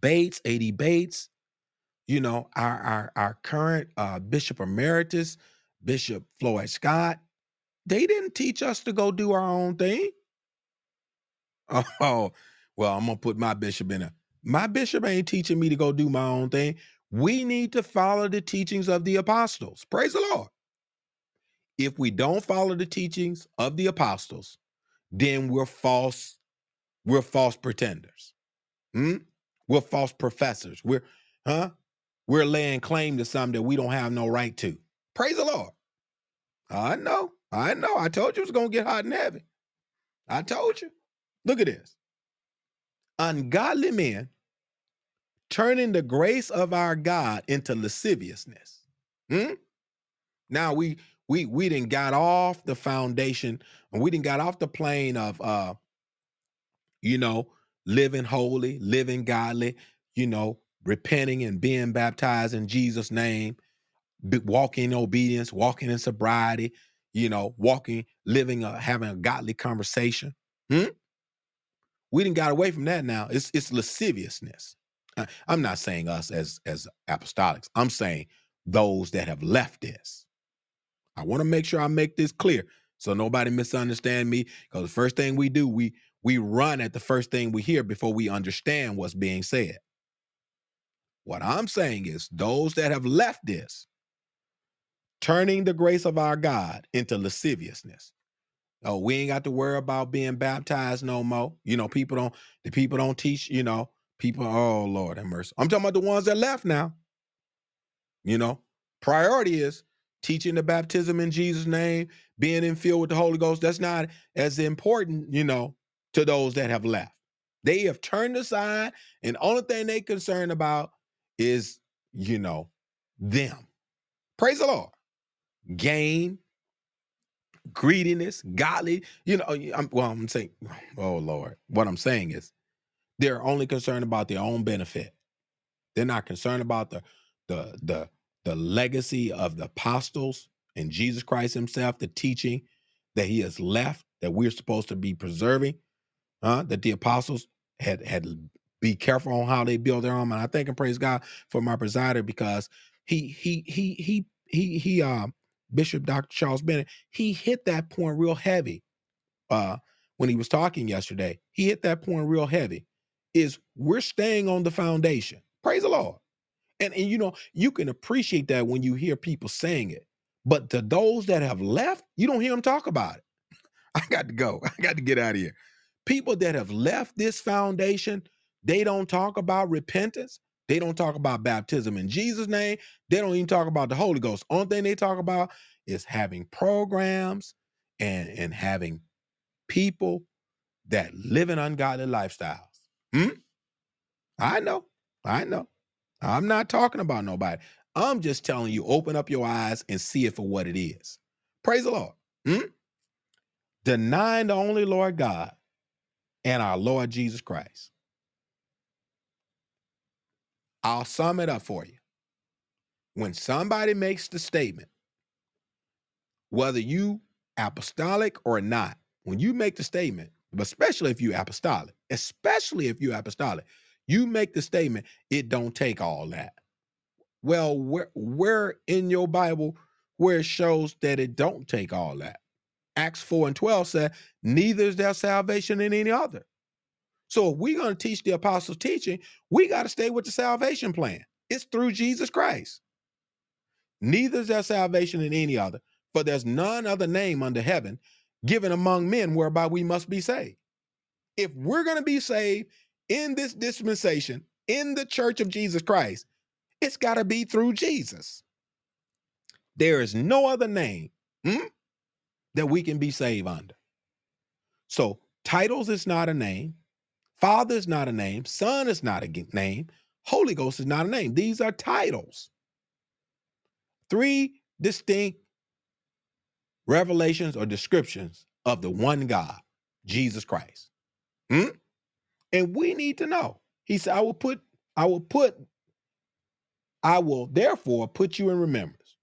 Speaker 1: Bates, A.D. Bates, you know, our our our current uh Bishop Emeritus, Bishop Floyd Scott, they didn't teach us to go do our own thing. Oh, well, I'm gonna put my bishop in a my bishop ain't teaching me to go do my own thing. We need to follow the teachings of the apostles. Praise the Lord. If we don't follow the teachings of the apostles, then we're false, we're false pretenders. Hmm? We're false professors. We're huh? We're laying claim to something that we don't have no right to. Praise the Lord. I know. I know. I told you it was gonna get hot and heavy. I told you. Look at this. Ungodly men turning the grace of our God into lasciviousness. Hmm? Now we we we didn't got off the foundation and we didn't got off the plane of uh you know living holy, living godly, you know, repenting and being baptized in Jesus' name, walking in obedience, walking in sobriety, you know, walking, living, a, having a godly conversation. Hmm? We didn't got away from that now. It's it's lasciviousness. I'm not saying us as as apostolics. I'm saying those that have left this. I want to make sure I make this clear so nobody misunderstand me. Because the first thing we do, we we run at the first thing we hear before we understand what's being said. What I'm saying is those that have left this, turning the grace of our God into lasciviousness. Oh, we ain't got to worry about being baptized no more. You know, people don't, the people don't teach, you know, people, oh Lord have mercy. I'm talking about the ones that left now. You know, priority is teaching the baptism in Jesus' name, being in filled with the Holy Ghost. That's not as important, you know, to those that have left. They have turned aside, and only thing they concerned about is, you know, them. Praise the Lord. Gain, greediness, godly. You know, I'm, well, I'm saying, oh Lord, what I'm saying is they're only concerned about their own benefit. They're not concerned about the the the the legacy of the apostles and Jesus Christ Himself, the teaching that He has left that we're supposed to be preserving. Uh, that the apostles had had be careful on how they build their home. And I thank and praise God for my presider because he he he he he he um Bishop Dr. Charles Bennett, he hit that point real heavy uh when he was talking yesterday. He hit that point real heavy. Is we're staying on the foundation. Praise the Lord. And, and you know, you can appreciate that when you hear people saying it. But to those that have left, you don't hear them talk about it. I got to go. I got to get out of here. People that have left this foundation, they don't talk about repentance. They don't talk about baptism in Jesus' name. They don't even talk about the Holy Ghost. Only thing they talk about is having programs and, and having people that live in ungodly lifestyles. Hmm? I know. I know. I'm not talking about nobody. I'm just telling you, open up your eyes and see it for what it is. Praise the Lord. Hmm? Denying the only Lord God and our Lord Jesus Christ. I'll sum it up for you. When somebody makes the statement, whether you apostolic or not, when you make the statement, but especially if you apostolic, especially if you apostolic, you make the statement, it don't take all that. Well, where where in your Bible where it shows that it don't take all that? Acts 4 and 12 said, neither is there salvation in any other. So if we're going to teach the apostles' teaching, we got to stay with the salvation plan. It's through Jesus Christ. Neither is there salvation in any other, for there's none other name under heaven given among men whereby we must be saved. If we're going to be saved in this dispensation, in the church of Jesus Christ, it's got to be through Jesus. There is no other name hmm, that we can be saved under. So, titles is not a name. Father is not a name. Son is not a name. Holy Ghost is not a name. These are titles. Three distinct revelations or descriptions of the one God, Jesus Christ. Hmm? And we need to know. He said, I will put, I will put, I will therefore put you in remembrance.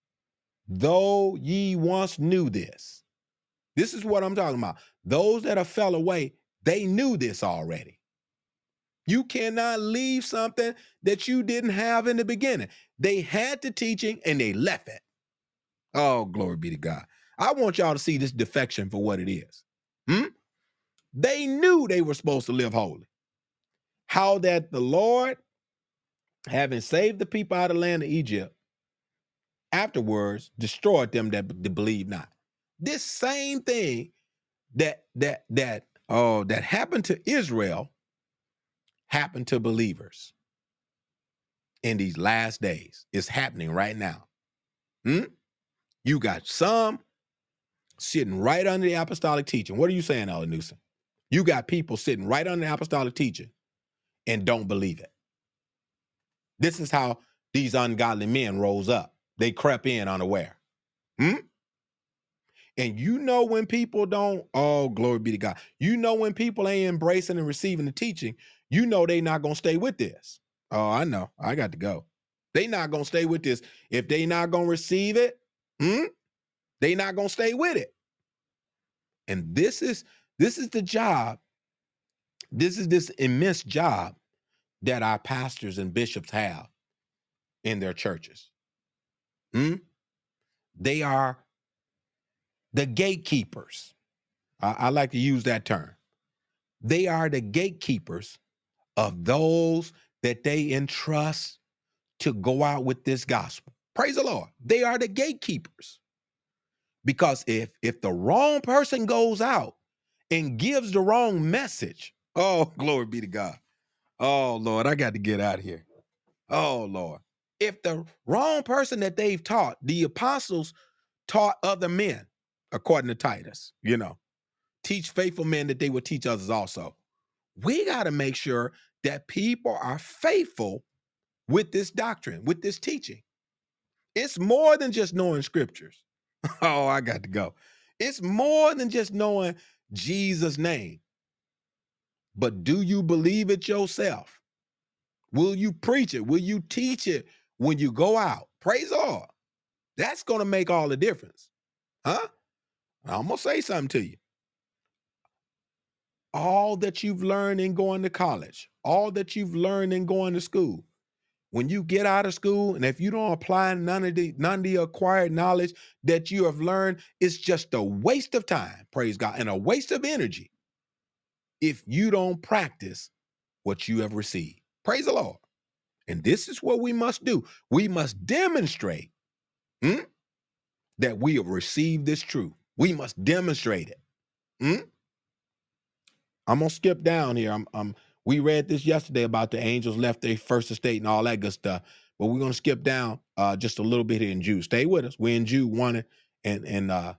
Speaker 1: Though ye once knew this. This is what I'm talking about. Those that have fell away, they knew this already. You cannot leave something that you didn't have in the beginning. They had the teaching and they left it. Oh, glory be to God. I want y'all to see this defection for what it is. Hmm? They knew they were supposed to live holy. How that the Lord, having saved the people out of the land of Egypt, afterwards destroyed them that believed not. This same thing that that that oh that happened to Israel happened to believers in these last days. It's happening right now. Hmm? You got some sitting right under the apostolic teaching. What are you saying, Elder Newsom? You got people sitting right under the apostolic teaching and don't believe it. This is how these ungodly men rose up. They crept in unaware. Hmm? And you know when people don't, oh, glory be to God. You know when people ain't embracing and receiving the teaching, you know they not gonna stay with this. Oh, I know. I got to go. They not gonna stay with this. If they not gonna receive it, hmm, they not gonna stay with it. And this is this is the job. This is this immense job that our pastors and bishops have in their churches. Hmm? They are the gatekeepers. I, I like to use that term. They are the gatekeepers of those that they entrust to go out with this gospel. Praise the Lord. They are the gatekeepers. Because if if the wrong person goes out and gives the wrong message, oh, glory be to God. Oh, Lord, I got to get out of here. Oh, Lord. If the wrong person that they've taught, the apostles taught other men, according to Titus, you know, teach faithful men that they will teach others also. We got to make sure that people are faithful with this doctrine, with this teaching. It's more than just knowing scriptures. oh, I got to go. It's more than just knowing Jesus' name. But do you believe it yourself? Will you preach it? Will you teach it when you go out? Praise all. That's going to make all the difference. Huh? I'm going to say something to you. All that you've learned in going to college, all that you've learned in going to school, when you get out of school and if you don't apply none of the none of the acquired knowledge that you have learned it's just a waste of time praise god and a waste of energy if you don't practice what you have received. Praise the lord. And this is what we must do. We must demonstrate hmm, that we have received this truth we must demonstrate it hmm? i'm gonna skip down here i'm, I'm we read this yesterday about the angels left their first estate and all that good stuff. But we're gonna skip down uh, just a little bit here in Jude. Stay with us. We're in Jude one and and uh,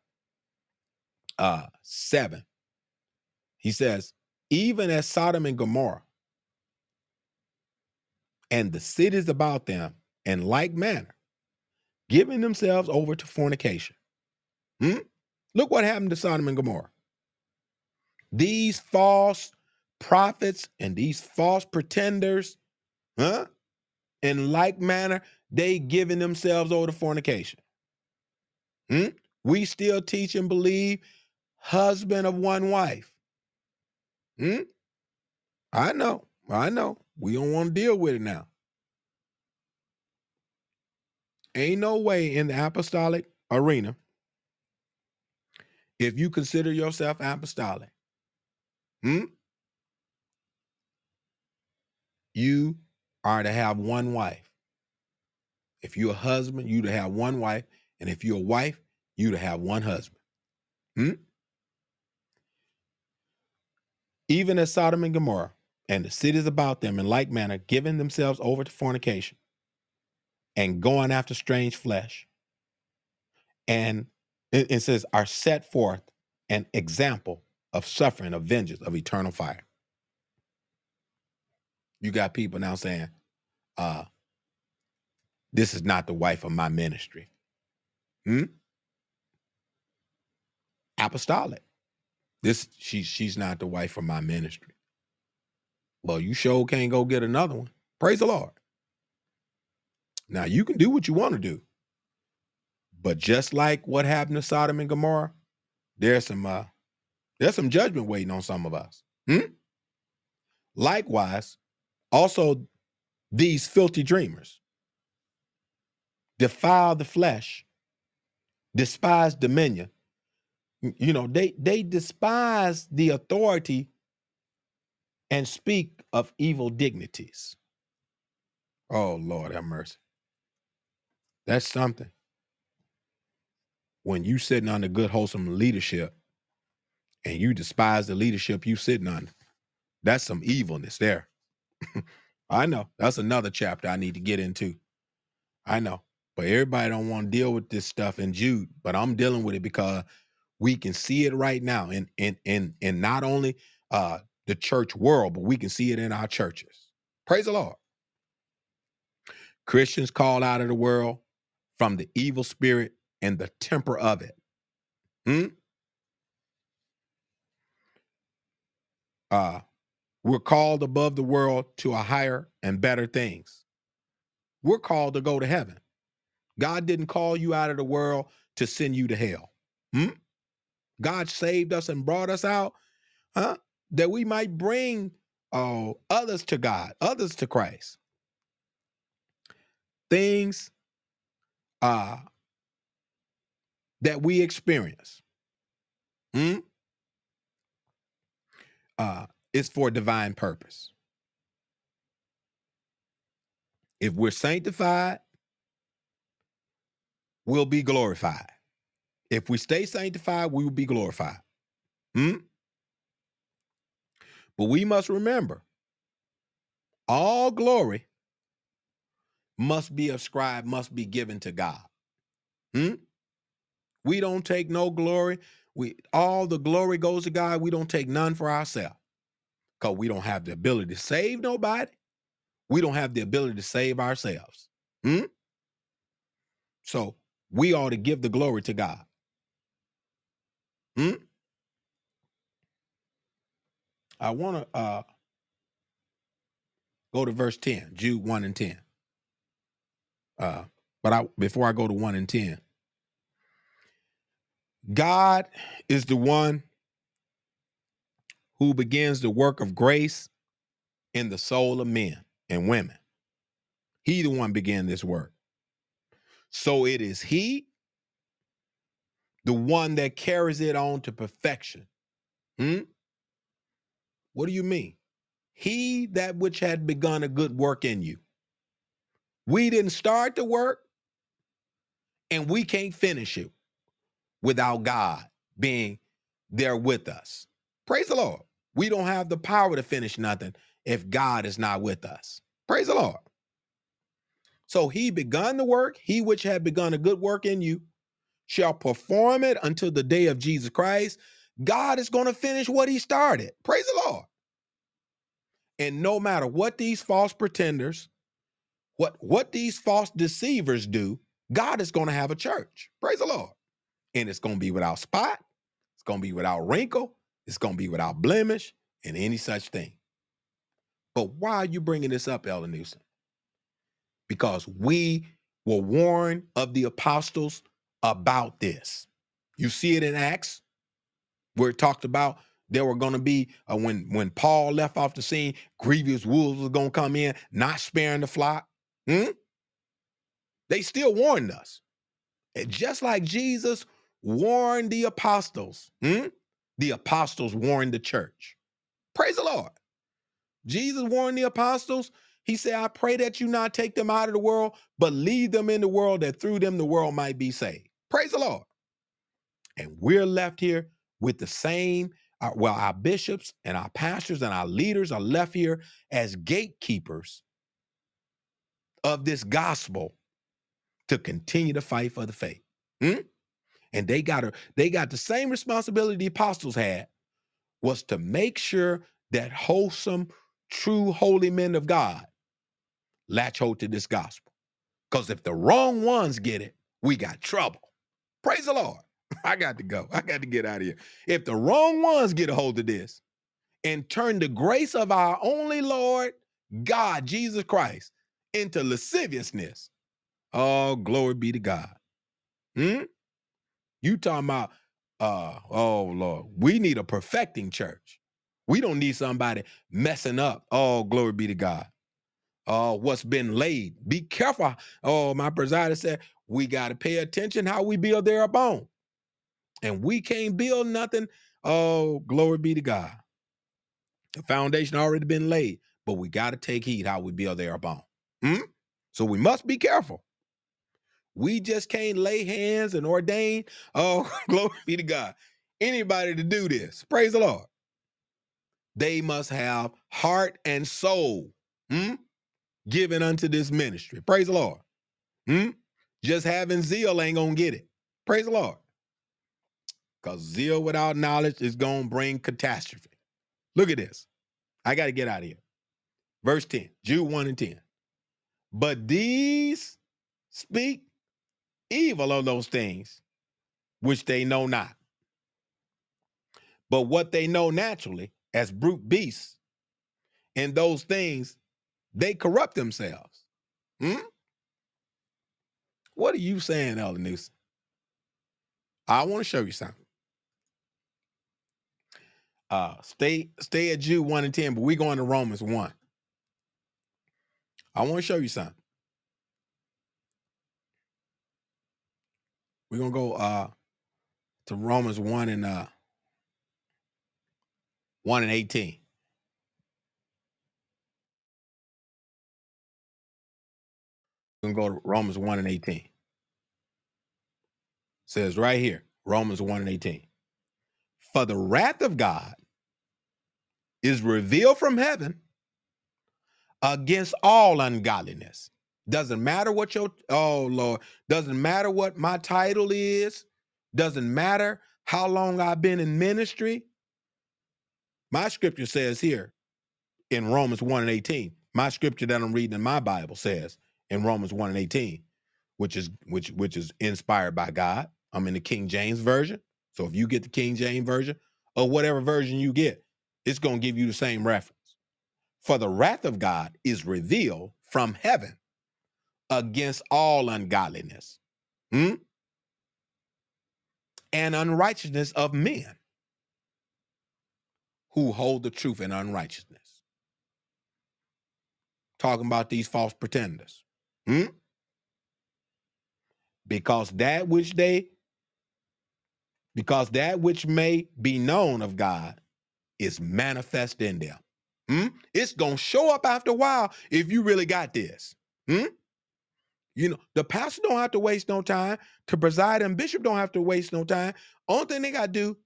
Speaker 1: uh, seven. He says, even as Sodom and Gomorrah and the cities about them, in like manner, giving themselves over to fornication. Hmm? Look what happened to Sodom and Gomorrah. These false prophets and these false pretenders, huh? In like manner, they giving themselves over to fornication. Hmm? We still teach and believe husband of one wife. Hmm? I know, I know. We don't want to deal with it now. Ain't no way in the apostolic arena, if you consider yourself apostolic, hmm? you are to have one wife. If you're a husband, you to have one wife. And if you're a wife, you to have one husband. Hmm? Even as Sodom and Gomorrah and the cities about them in like manner, giving themselves over to fornication and going after strange flesh. And it, it says, are set forth an example of suffering, of vengeance, of eternal fire. You got people now saying, uh, this is not the wife of my ministry. Hmm? Apostolic. This she she's not the wife of my ministry. Well, you sure can't go get another one. Praise the Lord. Now you can do what you want to do. But just like what happened to Sodom and Gomorrah, there's some uh there's some judgment waiting on some of us. Hmm? Likewise, also, these filthy dreamers defile the flesh, despise dominion. You know, they they despise the authority and speak of evil dignities. Oh Lord, have mercy. That's something. When you sitting under good, wholesome leadership and you despise the leadership you sitting under, that's some evilness there. I know. That's another chapter I need to get into. I know. But everybody don't want to deal with this stuff in Jude, but I'm dealing with it because we can see it right now in in in in not only uh the church world, but we can see it in our churches. Praise the Lord. Christians called out of the world from the evil spirit and the temper of it. Hmm? Uh, we're called above the world to a higher and better things. We're called to go to heaven. God didn't call you out of the world to send you to hell. Hmm? God saved us and brought us out, huh? That we might bring oh, others to God, others to Christ. Things uh, that we experience hmm, uh, is for divine purpose. If we're sanctified, we'll be glorified. If we stay sanctified, we will be glorified. Hmm? But we must remember all glory must be ascribed, must be given to God. Hmm? We don't take no glory. We all the glory goes to God. We don't take none for ourselves. Because we don't have the ability to save nobody. We don't have the ability to save ourselves. Hmm? So we ought to give the glory to God. Hmm? I want to uh, go to verse 10, Jude 1 and 10. Uh, but I before I go to 1 and 10, God is the one who begins the work of grace in the soul of men and women. He the one began this work. So it is he the one that carries it on to perfection. Hmm? What do you mean? He that which had begun a good work in you. We didn't start the work and we can't finish it without God being there with us. Praise the Lord. We don't have the power to finish nothing if God is not with us. Praise the Lord. So he begun the work, he which had begun a good work in you shall perform it until the day of Jesus Christ. God is going to finish what he started. Praise the Lord. And no matter what these false pretenders, what what these false deceivers do, God is going to have a church. Praise the Lord. And it's going to be without spot, it's going to be without wrinkle, it's going to be without blemish and any such thing. But why are you bringing this up, Elder Newsom? Because we were warned of the apostles about this. You see it in Acts, where it talked about there were going to be uh, when when Paul left off the scene, grievous wolves was going to come in, not sparing the flock. Hmm? They still warned us, and just like Jesus warned the apostles. hmm? The apostles warned the church. Praise the Lord. Jesus warned the apostles. He said, I pray that you not take them out of the world, but leave them in the world that through them the world might be saved. Praise the Lord. And we're left here with the same, uh, well, our bishops and our pastors and our leaders are left here as gatekeepers of this gospel to continue to fight for the faith. Hmm? And they got a, they got the same responsibility the apostles had was to make sure that wholesome, true, holy men of God latch hold to this gospel. Because if the wrong ones get it, we got trouble. Praise the Lord. I got to go. I got to get out of here. If the wrong ones get a hold of this and turn the grace of our only Lord, God, Jesus Christ, into lasciviousness, oh, glory be to God. Hmm? You talking about, uh, oh, Lord, we need a perfecting church. We don't need somebody messing up. Oh, glory be to God. Oh, what's been laid. Be careful. Oh, my presider said, we got to pay attention how we build thereupon and we can't build nothing. Oh, glory be to God. The foundation already been laid, but we got to take heed how we build thereupon. Hmm? So we must be careful. We just can't lay hands and ordain. Oh, glory be to God. Anybody to do this, praise the Lord. They must have heart and soul hmm, given unto this ministry. Praise the Lord. Hmm? Just having zeal ain't gonna get it. Praise the Lord. Because zeal without knowledge is going to bring catastrophe. Look at this. I got to get out of here. Verse 10, Jude 1 and 10. But these speak evil of those things which they know not. But what they know naturally as brute beasts, and those things, they corrupt themselves. Hmm? What are you saying, Elder Newsom? I want to show you something. Uh stay stay at Jude 1 and 10, but we're going to Romans 1. I want to show you something. We're gonna go uh to Romans 1 and uh 1 and 18. We're gonna go to Romans 1 and 18. says right here, Romans 1 and 18. For the wrath of God is revealed from heaven against all ungodliness. Doesn't matter what your oh Lord, doesn't matter what my title is, doesn't matter how long I've been in ministry. My scripture says here in Romans 1 and 18, my scripture that I'm reading in my Bible says in Romans 1 and 18, which is which which is inspired by God. I'm in the King James version. So if you get the King James version or whatever version you get, it's going to give you the same reference. For the wrath of God is revealed from heaven against all ungodliness hmm, and unrighteousness of men who hold the truth in unrighteousness. Talking about these false pretenders. hmm, Because that which they, because that which may be known of God is manifest in them. Hmm? It's gonna show up after a while if you really got this. Hmm? You know, the pastor don't have to waste no time to preside, and bishop don't have to waste no time. Only thing they gotta do,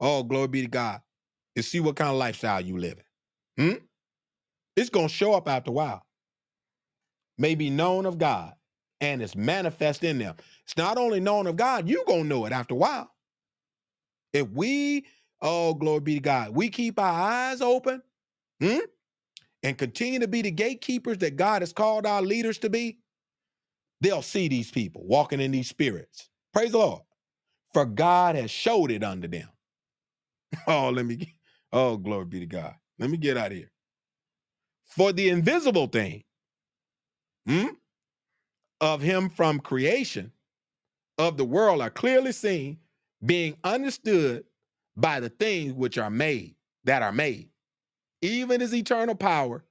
Speaker 1: oh, glory be to God, is see what kind of lifestyle you living. Hmm? It's gonna show up after a while. May be known of God, and it's manifest in them. It's not only known of God, you gonna know it after a while. If we, oh, glory be to God, we keep our eyes open, hmm? and continue to be the gatekeepers that God has called our leaders to be, they'll see these people walking in these spirits. Praise the Lord. For God has showed it unto them. Oh, let me, get- oh, glory be to God. Let me get out of here. For the invisible thing hmm, of him from creation of the world are clearly seen, being understood by the things which are made, that are made, even his eternal power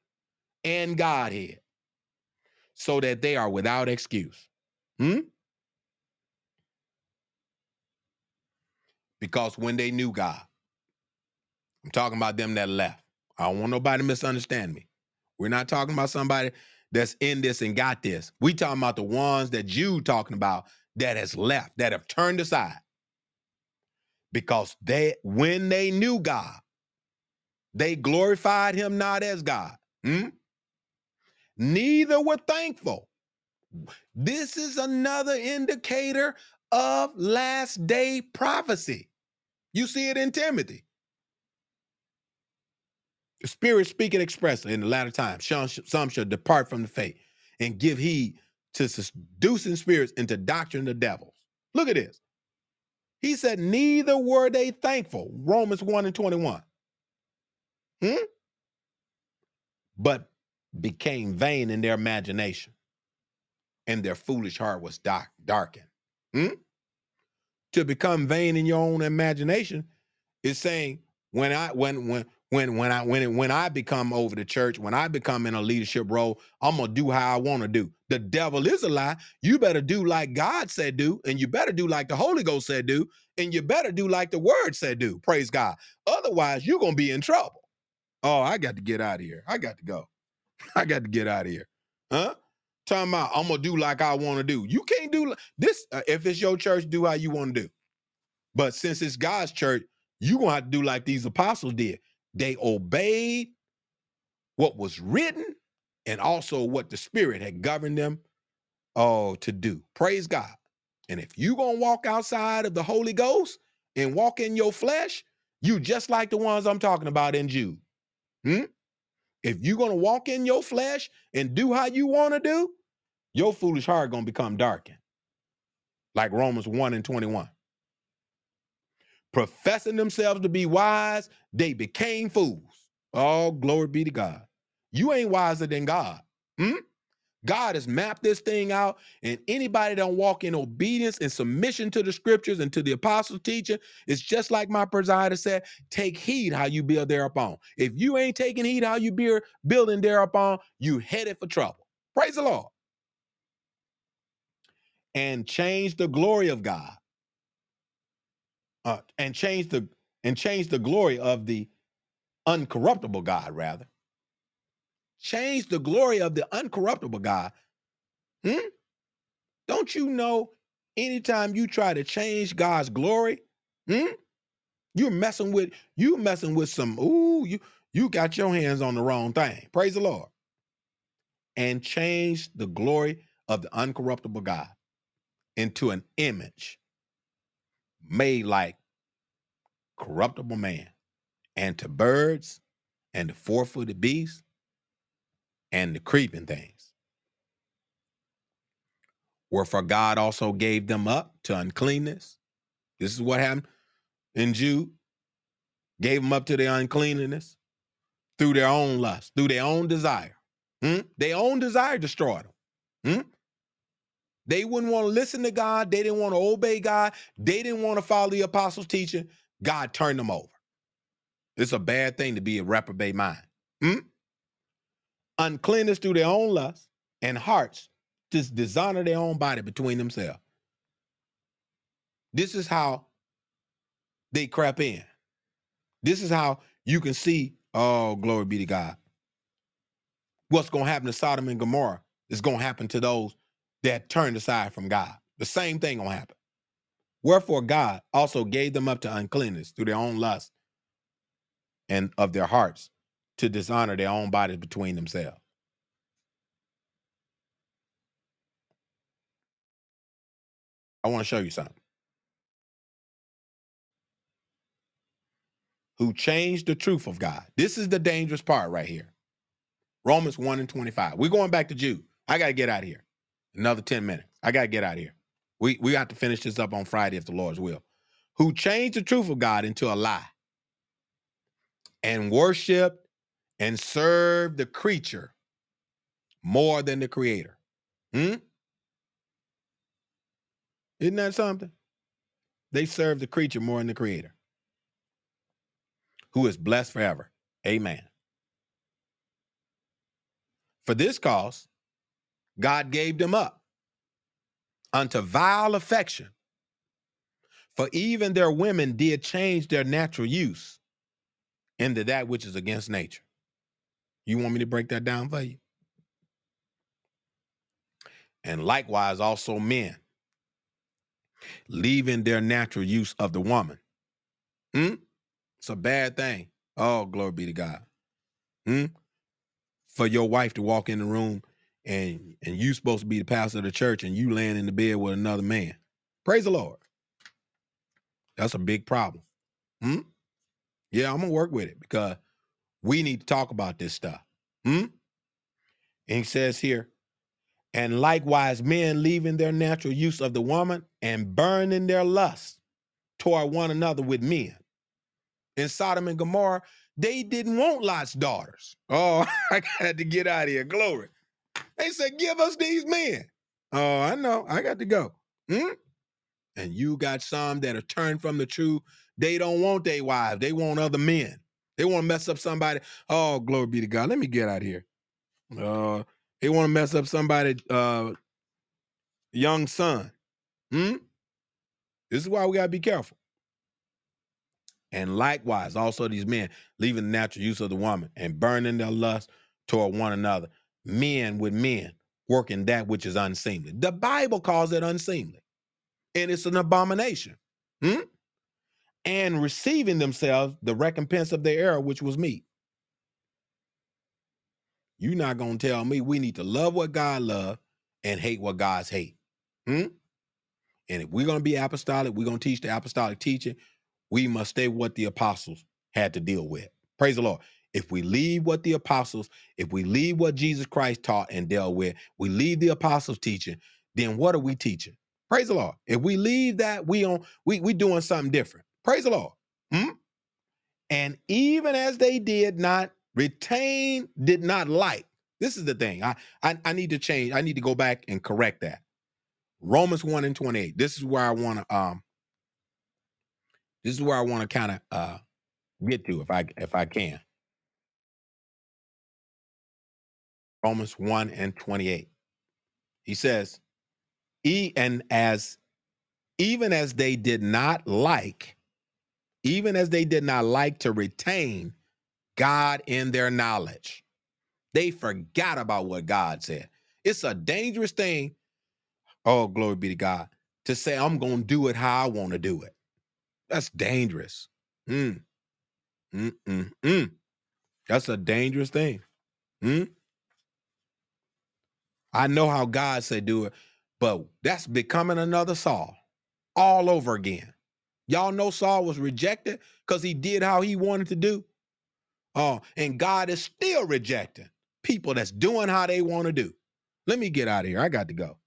Speaker 1: and Godhead, so that they are without excuse. Hmm? Because when they knew God, I'm talking about them that left. I don't want nobody to misunderstand me. We're not talking about somebody that's in this and got this. We talking about the ones that you talking about that has left, that have turned aside. Because they when they knew God, they glorified him not as God. Hmm? Neither were thankful. This is another indicator of last day prophecy. You see it in Timothy. The Spirit speaking expressly in the latter. Some, some shall depart from the faith and give heed to seducing spirits into doctrine of devils. Look at this. He said, Neither were they thankful. Romans 1 and 21. Hmm? But became vain in their imagination, and their foolish heart was dark, darkened. Hmm? To become vain in your own imagination is saying when I when when when when I when when I become over the church, when I become in a leadership role, I'm gonna do how I want to do. The devil is a lie. You better do like God said do, and you better do like the Holy Ghost said do, and you better do like the Word said do. Praise God. Otherwise, you're gonna be in trouble. Oh, I got to get out of here. I got to go. I got to get out of here. Huh? Talking about I'm gonna do like I want to do. You can't do this. Uh, if it's your church, do how you want to do. But since it's God's church, you gonna have to do like these apostles did. They obeyed what was written and also what the Spirit had governed them oh to do. Praise God. And if you gonna walk outside of the Holy Ghost and walk in your flesh, you just like the ones I'm talking about in Jude. Hmm? If you're gonna walk in your flesh and do how you want to do, your foolish heart gonna become darkened, like Romans 1 and 21. Professing themselves to be wise, they became fools. Oh, glory be to God. You ain't wiser than God. Hmm? God has mapped this thing out, and anybody that don't walk in obedience and submission to the scriptures and to the apostles' teaching, it's just like my presider said: take heed how you build thereupon. If you ain't taking heed how you build building thereupon, you headed for trouble. Praise the Lord. And change the glory of God. Uh, and change the and change the glory of the uncorruptible God, rather. Change the glory of the uncorruptible God. Hmm? Don't you know anytime you try to change God's glory, hmm? You're messing with you messing with some ooh, you you got your hands on the wrong thing. Praise the Lord. And change the glory of the uncorruptible God into an image made like corruptible man and to birds and the four-footed beasts and the creeping things. Wherefore God also gave them up to uncleanness. This is what happened in Jude. Gave them up to their uncleanness through their own lust, through their own desire. Hmm? Their own desire destroyed them. Hmm? They wouldn't want to listen to God. They didn't want to obey God. They didn't want to follow the apostles' teaching. God turned them over. It's a bad thing to be a reprobate mind. Hmm? Uncleanness through their own lusts and hearts to dishonor their own body between themselves. This is how they crap in. This is how you can see, oh, glory be to God. What's going to happen to Sodom and Gomorrah is going to happen to those that turned aside from God. The same thing going to happen. Wherefore God also gave them up to uncleanness through their own lust and of their hearts to dishonor their own bodies between themselves. I want to show you something. Who changed the truth of God. This is the dangerous part right here. Romans 1 and 25. We're going back to Jude. I got to get out of here. Another 10 minutes. I got to get out of here. We, we got to finish this up on Friday if the Lord's will. Who changed the truth of God into a lie and worshiped and serve the creature more than the creator. Hmm? Isn't that something? They serve the creature more than the creator, who is blessed forever. Amen. For this cause, God gave them up unto vile affection. For even their women did change their natural use into that which is against nature. You want me to break that down for you? And likewise, also men, leaving their natural use of the woman. Hmm? It's a bad thing. Oh, glory be to God. Hmm? For your wife to walk in the room and and you supposed to be the pastor of the church and you laying in the bed with another man. Praise the Lord. That's a big problem. Hmm? Yeah, I'm gonna work with it because we need to talk about this stuff. Hmm? And he says here, and likewise men leaving their natural use of the woman and burning their lust toward one another with men. In Sodom and Gomorrah, they didn't want Lot's daughters. Oh, I got to get out of here. Glory. They said, give us these men. Oh, I know. I got to go. Hmm? And you got some that are turned from the truth. They don't want their wives. They want other men. They want to mess up somebody. Oh, glory be to God. Let me get out here. Uh, they want to mess up somebody, uh, young son. Hmm? This is why we gotta be careful. And likewise, also these men leaving the natural use of the woman and burning their lust toward one another. Men with men working that which is unseemly. The Bible calls it unseemly, and it's an abomination. Hmm? And receiving themselves the recompense of their error, which was meat. You're not gonna tell me we need to love what God loves and hate what God's hate. Hmm? And if we're gonna be apostolic, we're gonna teach the apostolic teaching, we must stay what the apostles had to deal with. Praise the Lord. If we leave what the apostles, if we leave what Jesus Christ taught and dealt with, we leave the apostles teaching, then what are we teaching? Praise the Lord. If we leave that, we on we we doing something different. Praise the Lord. Hmm? And even as they did not retain, did not like. This is the thing. I, I I need to change. I need to go back and correct that. Romans 1 and 28. This is where I want to um this is where I want to kind of uh get to if I if I can. Romans 1 and 28. He says, E and as even as they did not like, even as they did not like to retain God in their knowledge, they forgot about what God said. It's a dangerous thing. Oh, glory be to God. To say, I'm going to do it how I want to do it. That's dangerous. Mm, mm, mm, mm. That's a dangerous thing. Mm? I know how God said do it, but that's becoming another Saul all over again. Y'all know Saul was rejected because he did how he wanted to do. Oh, and God is still rejecting people that's doing how they want to do. Let me get out of here. I got to go.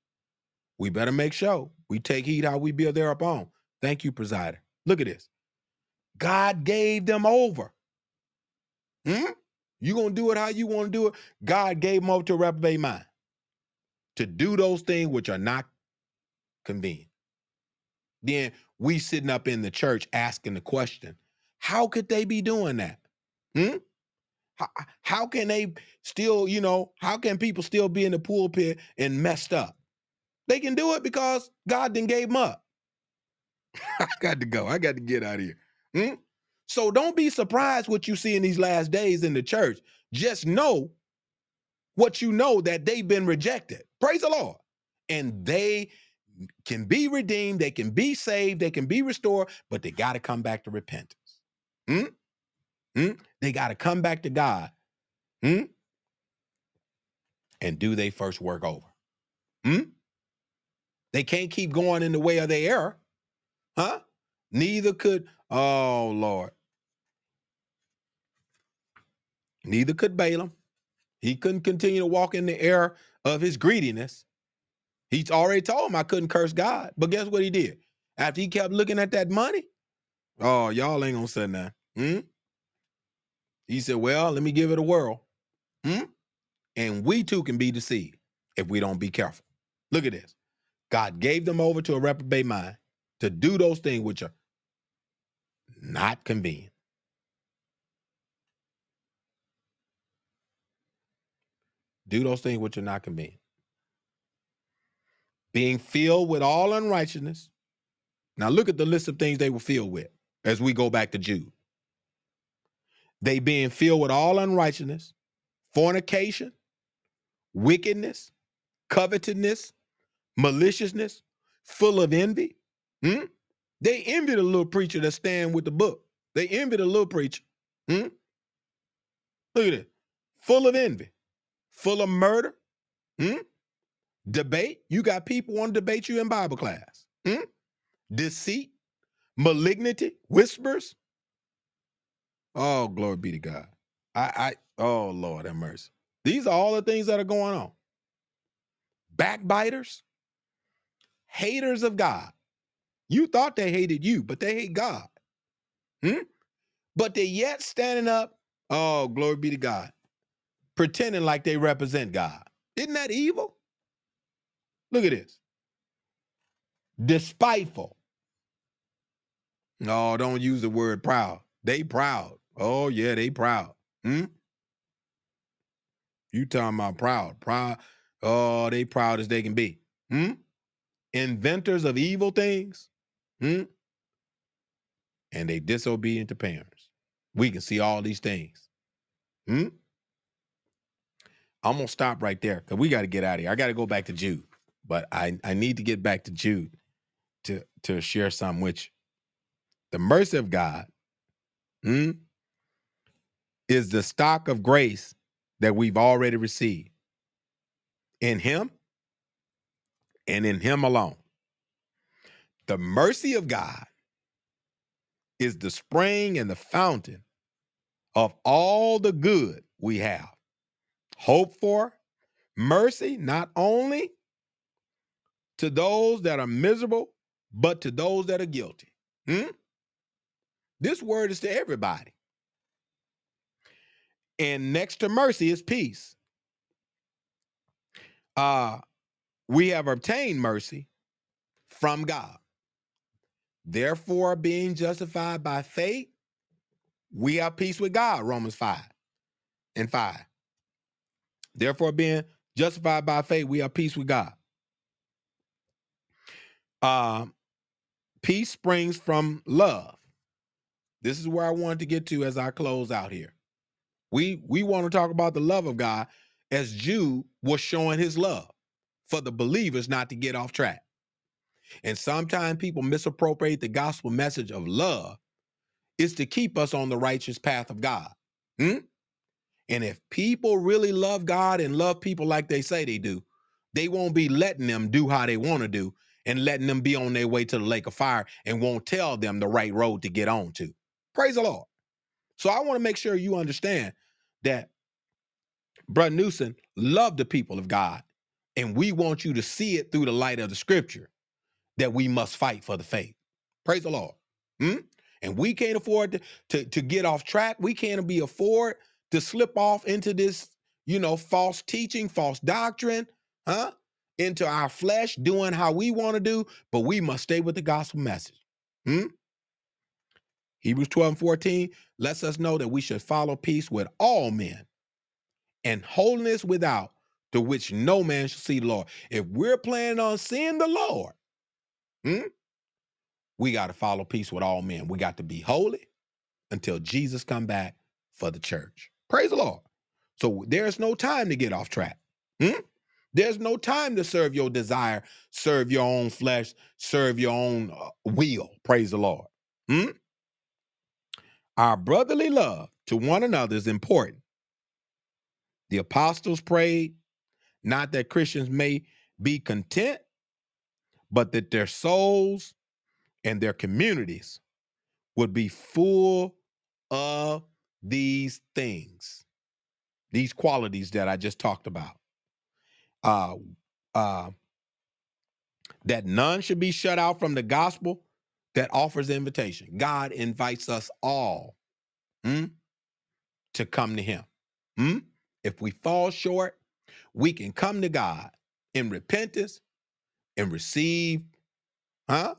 Speaker 1: We better make sure we take heed how we build thereupon. Thank you, presider. Look at this. God gave them over. Hmm? You gonna do it how you want to do it? God gave them over to a reprobate mind to do those things which are not convenient. Then we sitting up in the church asking the question, how could they be doing that? Hmm? How, how can they still, you know, how can people still be in the pulpit and messed up? They can do it because God then gave them up. I got to go. I got to get out of here. Hmm? So don't be surprised what you see in these last days in the church. Just know what you know that they've been rejected. Praise the Lord. And they can be redeemed, they can be saved, they can be restored, but they got to come back to repentance. Hmm? Hmm? They got to come back to God. Hmm? And do they first work over? They can't keep going in the way of their error. Huh? Neither could, oh Lord. Neither could Balaam. He couldn't continue to walk in the error of his greediness. He's already told him I couldn't curse God. But guess what he did? After he kept looking at that money, oh, y'all ain't gonna say nothing. Hmm? He said, Well, let me give it a whirl. Hmm? And we too can be deceived if we don't be careful. Look at this. God gave them over to a reprobate mind to do those things which are not convenient. Do those things which are not convenient. Being filled with all unrighteousness. Now look at the list of things they were filled with as we go back to Jude. They being filled with all unrighteousness, fornication, wickedness, covetousness, maliciousness, full of envy. Hmm? They envy the little preacher that stand with the book. They envy the little preacher. Hmm? Look at it. Full of envy, full of murder. Hmm? Debate. You got people want to debate you in Bible class. Hmm? Deceit, malignity, whispers. Oh, glory be to God. I, I, oh Lord have mercy. These are all the things that are going on. Backbiters, haters of God. You thought they hated you, but they hate God. Hmm? But they yet standing up. Oh, glory be to God. Pretending like they represent God. Isn't that evil? Look at this. Despiteful. No, don't use the word proud. They proud. Oh, yeah, they proud. Hmm? You talking about proud. Proud. Oh, they proud as they can be. Hmm? Inventors of evil things. Hmm? And they disobedient to parents. We can see all these things. Hmm? I'm gonna stop right there because we got to get out of here. I got to go back to Jude, but I I need to get back to Jude to to share with you. The mercy of God hmm, is the stock of grace that we've already received in Him and in Him alone. The mercy of God is the spring and the fountain of all the good we have. Hope for mercy, not only to those that are miserable, but to those that are guilty. Hmm? This word is to everybody. And next to mercy is peace. Uh, we have obtained mercy from God. Therefore, being justified by faith, we have peace with God. Romans 5 and 5. Therefore, being justified by faith, we have peace with God. Uh, peace springs from love. This is where I wanted to get to as I close out here. We we want to talk about the love of God as Jude was showing his love for the believers not to get off track. And sometimes people misappropriate the gospel message of love is to keep us on the righteous path of God. Hmm? And if people really love God and love people like they say they do, they won't be letting them do how they want to do and letting them be on their way to the lake of fire and won't tell them the right road to get on to. Praise the Lord. So I want to make sure you understand that Brother Newsom loved the people of God. And we want you to see it through the light of the scripture that we must fight for the faith. Praise the Lord. Hmm? And we can't afford to, to, to get off track. We can't be afford to slip off into this, you know, false teaching, false doctrine, huh? Into our flesh, doing how we want to do, but we must stay with the gospel message. Hmm? Hebrews 12 and 14 lets us know that we should follow peace with all men and holiness without, to which no man shall see the Lord. If we're planning on seeing the Lord, hmm, we got to follow peace with all men. We got to be holy until Jesus come back for the church. Praise the Lord. So there's no time to get off track. Hmm? There's no time to serve your desire, serve your own flesh, serve your own uh, will. Praise the Lord. Hmm? Our brotherly love to one another is important. The apostles prayed, not that Christians may be content, but that their souls and their communities would be full of these things, these qualities that I just talked about. Uh, uh, that none should be shut out from the gospel that offers invitation. God invites us all hmm, to come to Him. Hmm? If we fall short, we can come to God in repentance and receive huh?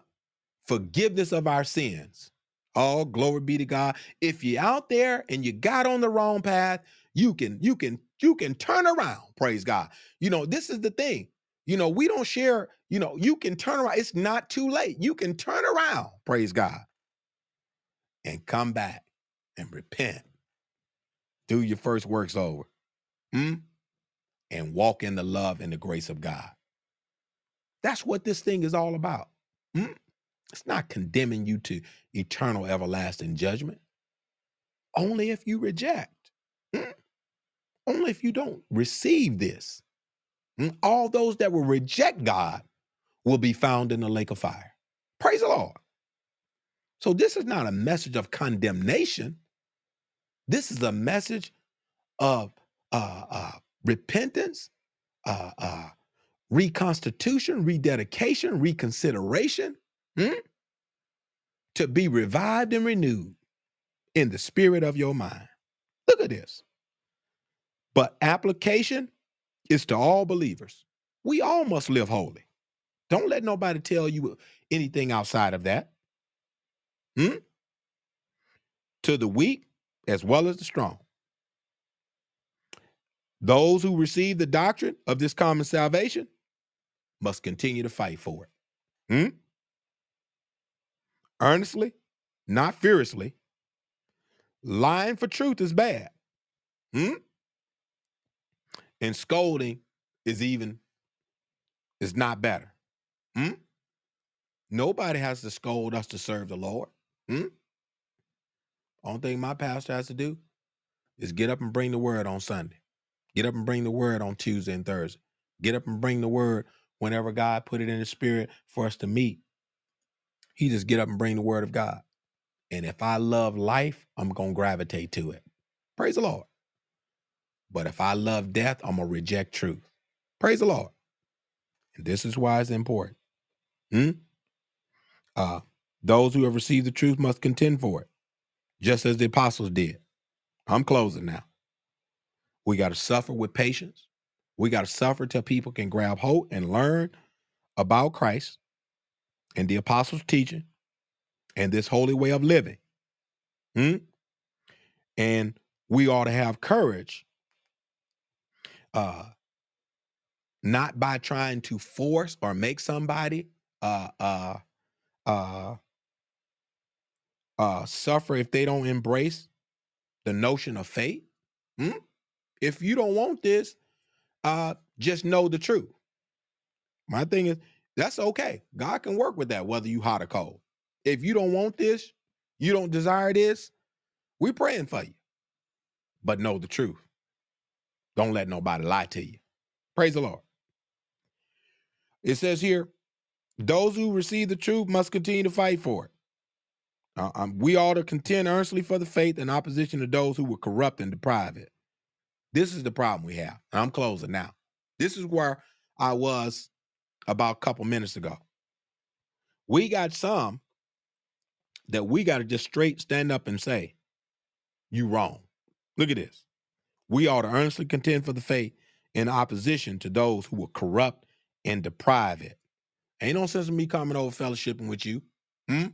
Speaker 1: forgiveness of our sins. Oh, glory be to God. If you're out there and you got on the wrong path, you can you can you can turn around. Praise God. You know, this is the thing. You know, we don't share, you know, you can turn around. It's not too late. You can turn around. Praise God. And come back and repent. Do your first works over. Hmm? And walk in the love and the grace of God. That's what this thing is all about. Hmm? It's not condemning you to eternal, everlasting judgment. Only if you reject. Only if you don't receive this. Hmm? All those that will reject God will be found in the lake of fire. Praise the Lord. So, this is not a message of condemnation. This is a message of uh, uh, repentance, uh, uh, reconstitution, rededication, reconsideration, hmm? to be revived and renewed in the spirit of your mind. Look at this. But application is to all believers. We all must live holy. Don't let nobody tell you anything outside of that. Hmm? To the weak as well as the strong. Those who receive the doctrine of this common salvation must continue to fight for it. Hmm? Earnestly, not furiously. Lying for truth is bad. Hmm? And scolding is even is not better. Hmm? Nobody has to scold us to serve the Lord. Hmm? Only thing my pastor has to do is get up and bring the word on Sunday. Get up and bring the word on Tuesday and Thursday. Get up and bring the word whenever God put it in the spirit for us to meet. He just get up and bring the word of God. And if I love life, I'm going to gravitate to it. Praise the Lord. But if I love death, I'm going to reject truth. Praise the Lord. And this is why it's important. Hmm? Uh, those who have received the truth must contend for it, just as the apostles did. I'm closing now. We got to suffer with patience. We got to suffer till people can grab hold and learn about Christ and the apostles' teaching and this holy way of living. Hmm? And we ought to have courage, uh, not by trying to force or make somebody uh, uh, uh, uh, suffer if they don't embrace the notion of faith. Hmm? If you don't want this, uh, just know the truth. My thing is, that's okay. God can work with that, whether you hot or cold. If you don't want this, you don't desire this, we're praying for you. But know the truth. Don't let nobody lie to you. Praise the Lord. It says here, those who receive the truth must continue to fight for it. Uh, um, we ought to contend earnestly for the faith in opposition to those who would corrupt and deprive it. This is the problem we have. I'm closing now. This is where I was about a couple minutes ago. We got some that we got to just straight stand up and say, you wrong. Look at this. We ought to earnestly contend for the faith in opposition to those who will corrupt and deprive it. Ain't no sense in me coming over fellowshipping with you. Hmm?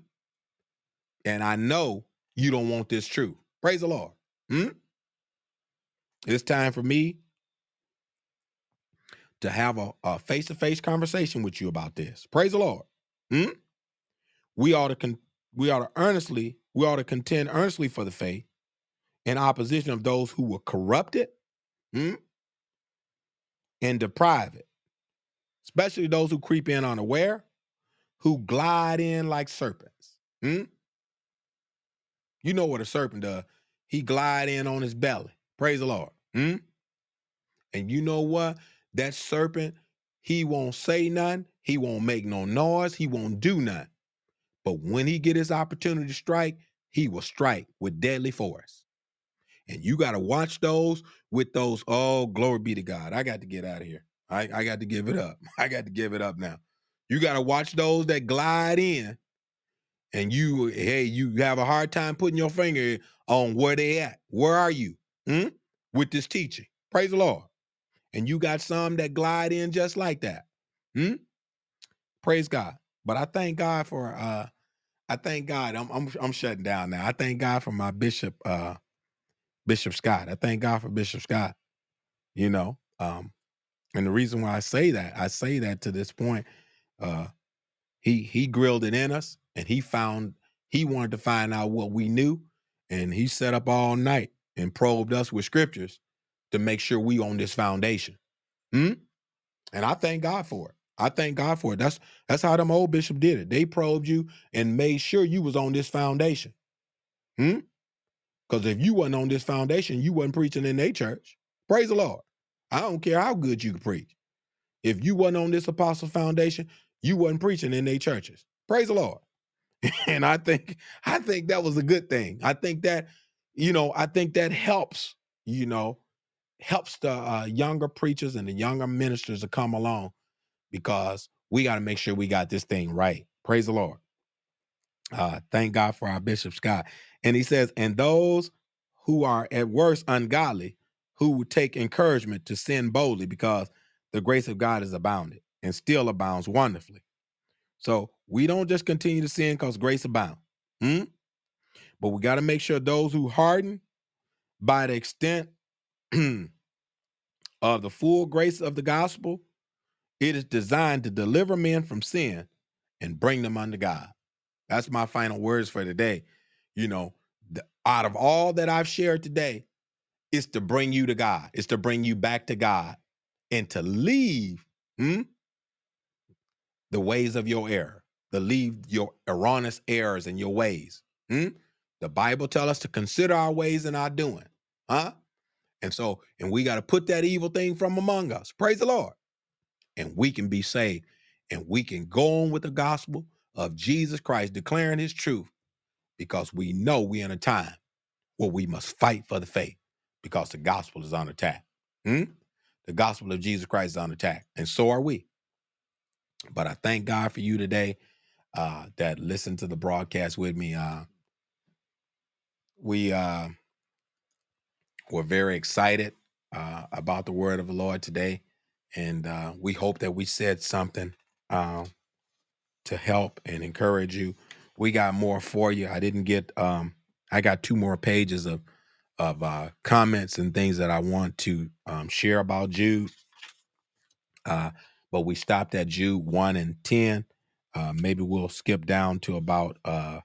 Speaker 1: And I know you don't want this truth. Praise the Lord. Hmm? It's time for me to have a face to face conversation with you about this. Praise the Lord. Hmm? We ought to con- we ought to earnestly we ought to contend earnestly for the faith in opposition of those who will corrupt it hmm, and deprive it, especially those who creep in unaware, who glide in like serpents. Hmm? You know what a serpent does. He glide in on his belly. Praise the Lord. Hmm? And you know what? That serpent, he won't say nothing. He won't make no noise. He won't do nothing. But when he get his opportunity to strike, he will strike with deadly force. And you got to watch those with those, oh, glory be to God. I got to get out of here. I, I got to give it up. I got to give it up now. You got to watch those that glide in and you, hey, you have a hard time putting your finger on where they at. Where are you hmm? with this teaching? Praise the Lord. And you got some that glide in just like that. Hmm? Praise God. But I thank God for uh I thank God. I'm I'm I'm shutting down now. I thank God for my bishop uh Bishop Scott. I thank God for Bishop Scott. You know, um, and the reason why I say that, I say that to this point, uh, he he grilled it in us, and he found he wanted to find out what we knew, and he set up all night and probed us with scriptures to make sure we on this foundation. Hmm? And I thank God for it. I thank God for it. That's that's how them old bishop did it. They probed you and made sure you was on this foundation. Hmm? Because if you wasn't on this foundation, you wasn't preaching in their church. Praise the Lord. I don't care how good you can preach. If you wasn't on this apostle foundation, you wasn't preaching in their churches. Praise the Lord. and I think I think that was a good thing. I think that, you know, I think that helps, you know, helps the uh, younger preachers and the younger ministers to come along because we got to make sure we got this thing right. Praise the Lord. Uh, thank God for our Bishop Scott. And he says, and those who are at worst ungodly, who would take encouragement to sin boldly because the grace of God is abounded and still abounds wonderfully. So we don't just continue to sin because grace abounds. Hmm? But we got to make sure those who harden by the extent of the full grace of the gospel, it is designed to deliver men from sin and bring them unto God. That's my final words for today. You know, the, out of all that I've shared today, is to bring you to God. It's to bring you back to God and to leave hmm, the ways of your error, to leave your erroneous errors and your ways. Hmm? The Bible tells us to consider our ways and our doing. Huh? And so, and we got to put that evil thing from among us. Praise the Lord. And we can be saved. And we can go on with the gospel of Jesus Christ, declaring his truth, because we know we're in a time where we must fight for the faith because the gospel is on attack. Hmm? The gospel of Jesus Christ is on attack, and so are we. But I thank God for you today uh, that listened to the broadcast with me. Uh, we uh, were very excited uh, about the word of the Lord today. And uh, we hope that we said something uh, to help and encourage you. We got more for you. I didn't get. Um, I got two more pages of of uh, comments and things that I want to um, share about Jude. Uh, but we stopped at Jude one and ten. Uh, maybe we'll skip down to about uh,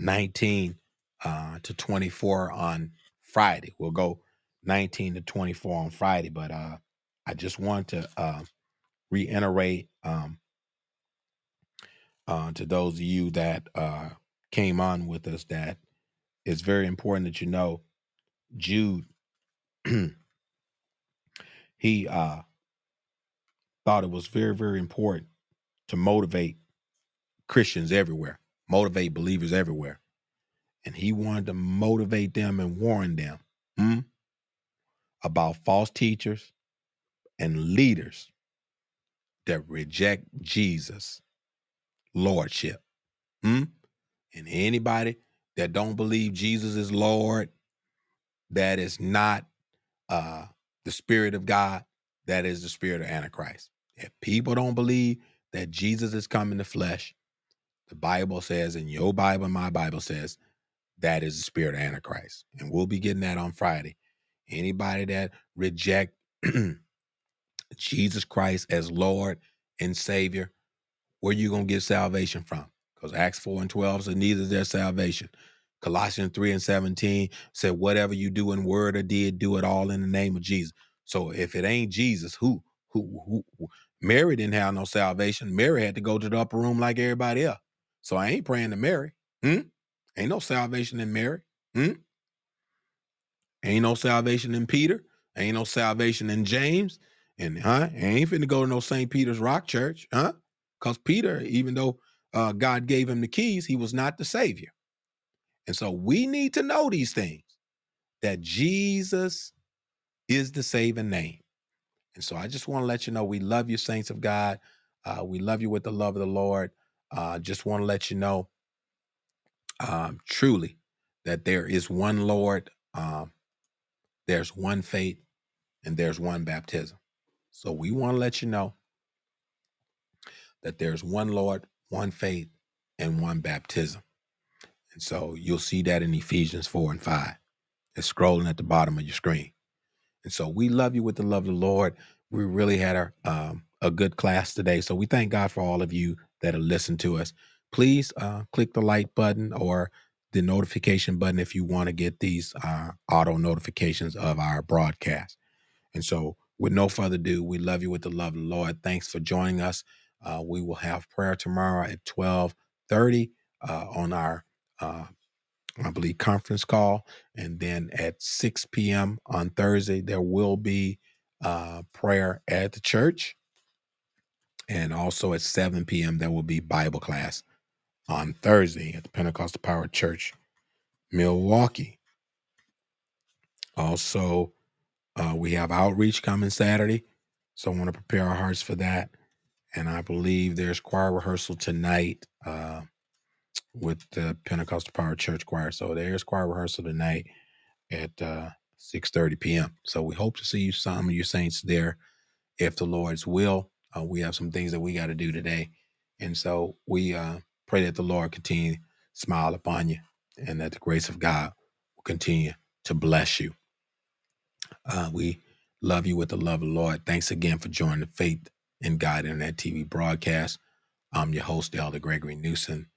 Speaker 1: 19 uh, to 24 on Friday. We'll go 19 to 24 on Friday, but uh, I just want to uh, reiterate um, uh, to those of you that uh, came on with us that it's very important that you know Jude, he uh, thought it was very, very important to motivate Christians everywhere, motivate believers everywhere. And he wanted to motivate them and warn them hmm, about false teachers and leaders that reject Jesus' lordship. Hmm? And anybody that don't believe Jesus is Lord, that is not uh, the Spirit of God, that is the Spirit of Antichrist. If people don't believe that Jesus is come in the flesh, the Bible says, and your Bible and my Bible says, that is the spirit of Antichrist. And we'll be getting that on Friday. Anybody that reject Jesus Christ as Lord and Savior, where you going to get salvation from? Because Acts 4 and 12 said, neither is there salvation. Colossians 3 and 17 said, whatever you do in word or deed, do it all in the name of Jesus. So if it ain't Jesus, who, who, who, who? Mary didn't have no salvation. Mary had to go to the upper room like everybody else. So I ain't praying to Mary. Hmm? Ain't no salvation in Mary. Hmm? Ain't no salvation in Peter. Ain't no salvation in James. And huh? Ain't finna go to no St. Peter's Rock Church, huh? Because Peter, even though uh, God gave him the keys, he was not the Savior. And so we need to know these things that Jesus is the saving name. And so I just want to let you know we love you, saints of God. Uh, we love you with the love of the Lord. Uh, just want to let you know um, truly that there is one Lord, um, there's one faith, and there's one baptism. So we want to let you know that there's one Lord, one faith, and one baptism. And so you'll see that in Ephesians 4 and 5. It's scrolling at the bottom of your screen. And so we love you with the love of the Lord. We really had a, um, a good class today. So we thank God for all of you that have listened to us. Please uh, click the like button or the notification button if you want to get these uh, auto notifications of our broadcast. And so, with no further ado, we love you with the love of the Lord. Thanks for joining us. Uh, we will have prayer tomorrow at twelve thirty uh, on our, uh, I believe, conference call, and then at six p.m. on Thursday there will be uh, prayer at the church, and also at seven p.m. there will be Bible class on Thursday at the Pentecostal Power Church, Milwaukee. Also, uh, we have outreach coming Saturday, so I want to prepare our hearts for that. And I believe there's choir rehearsal tonight uh, with the Pentecostal Power Church Choir. So there's choir rehearsal tonight at uh, 6:30 p.m. So we hope to see you, some of you saints there, if the Lord's will. Uh, we have some things that we got to do today, and so we uh, pray that the Lord continue to smile upon you, and that the grace of God will continue to bless you. Uh, we love you with the love of the Lord. Thanks again for joining the Faith in God Internet TV broadcast. I'm your host, Elder Gregory Newsom.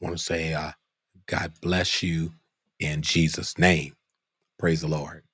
Speaker 1: want to say, uh, God bless you in Jesus' name. Praise the Lord.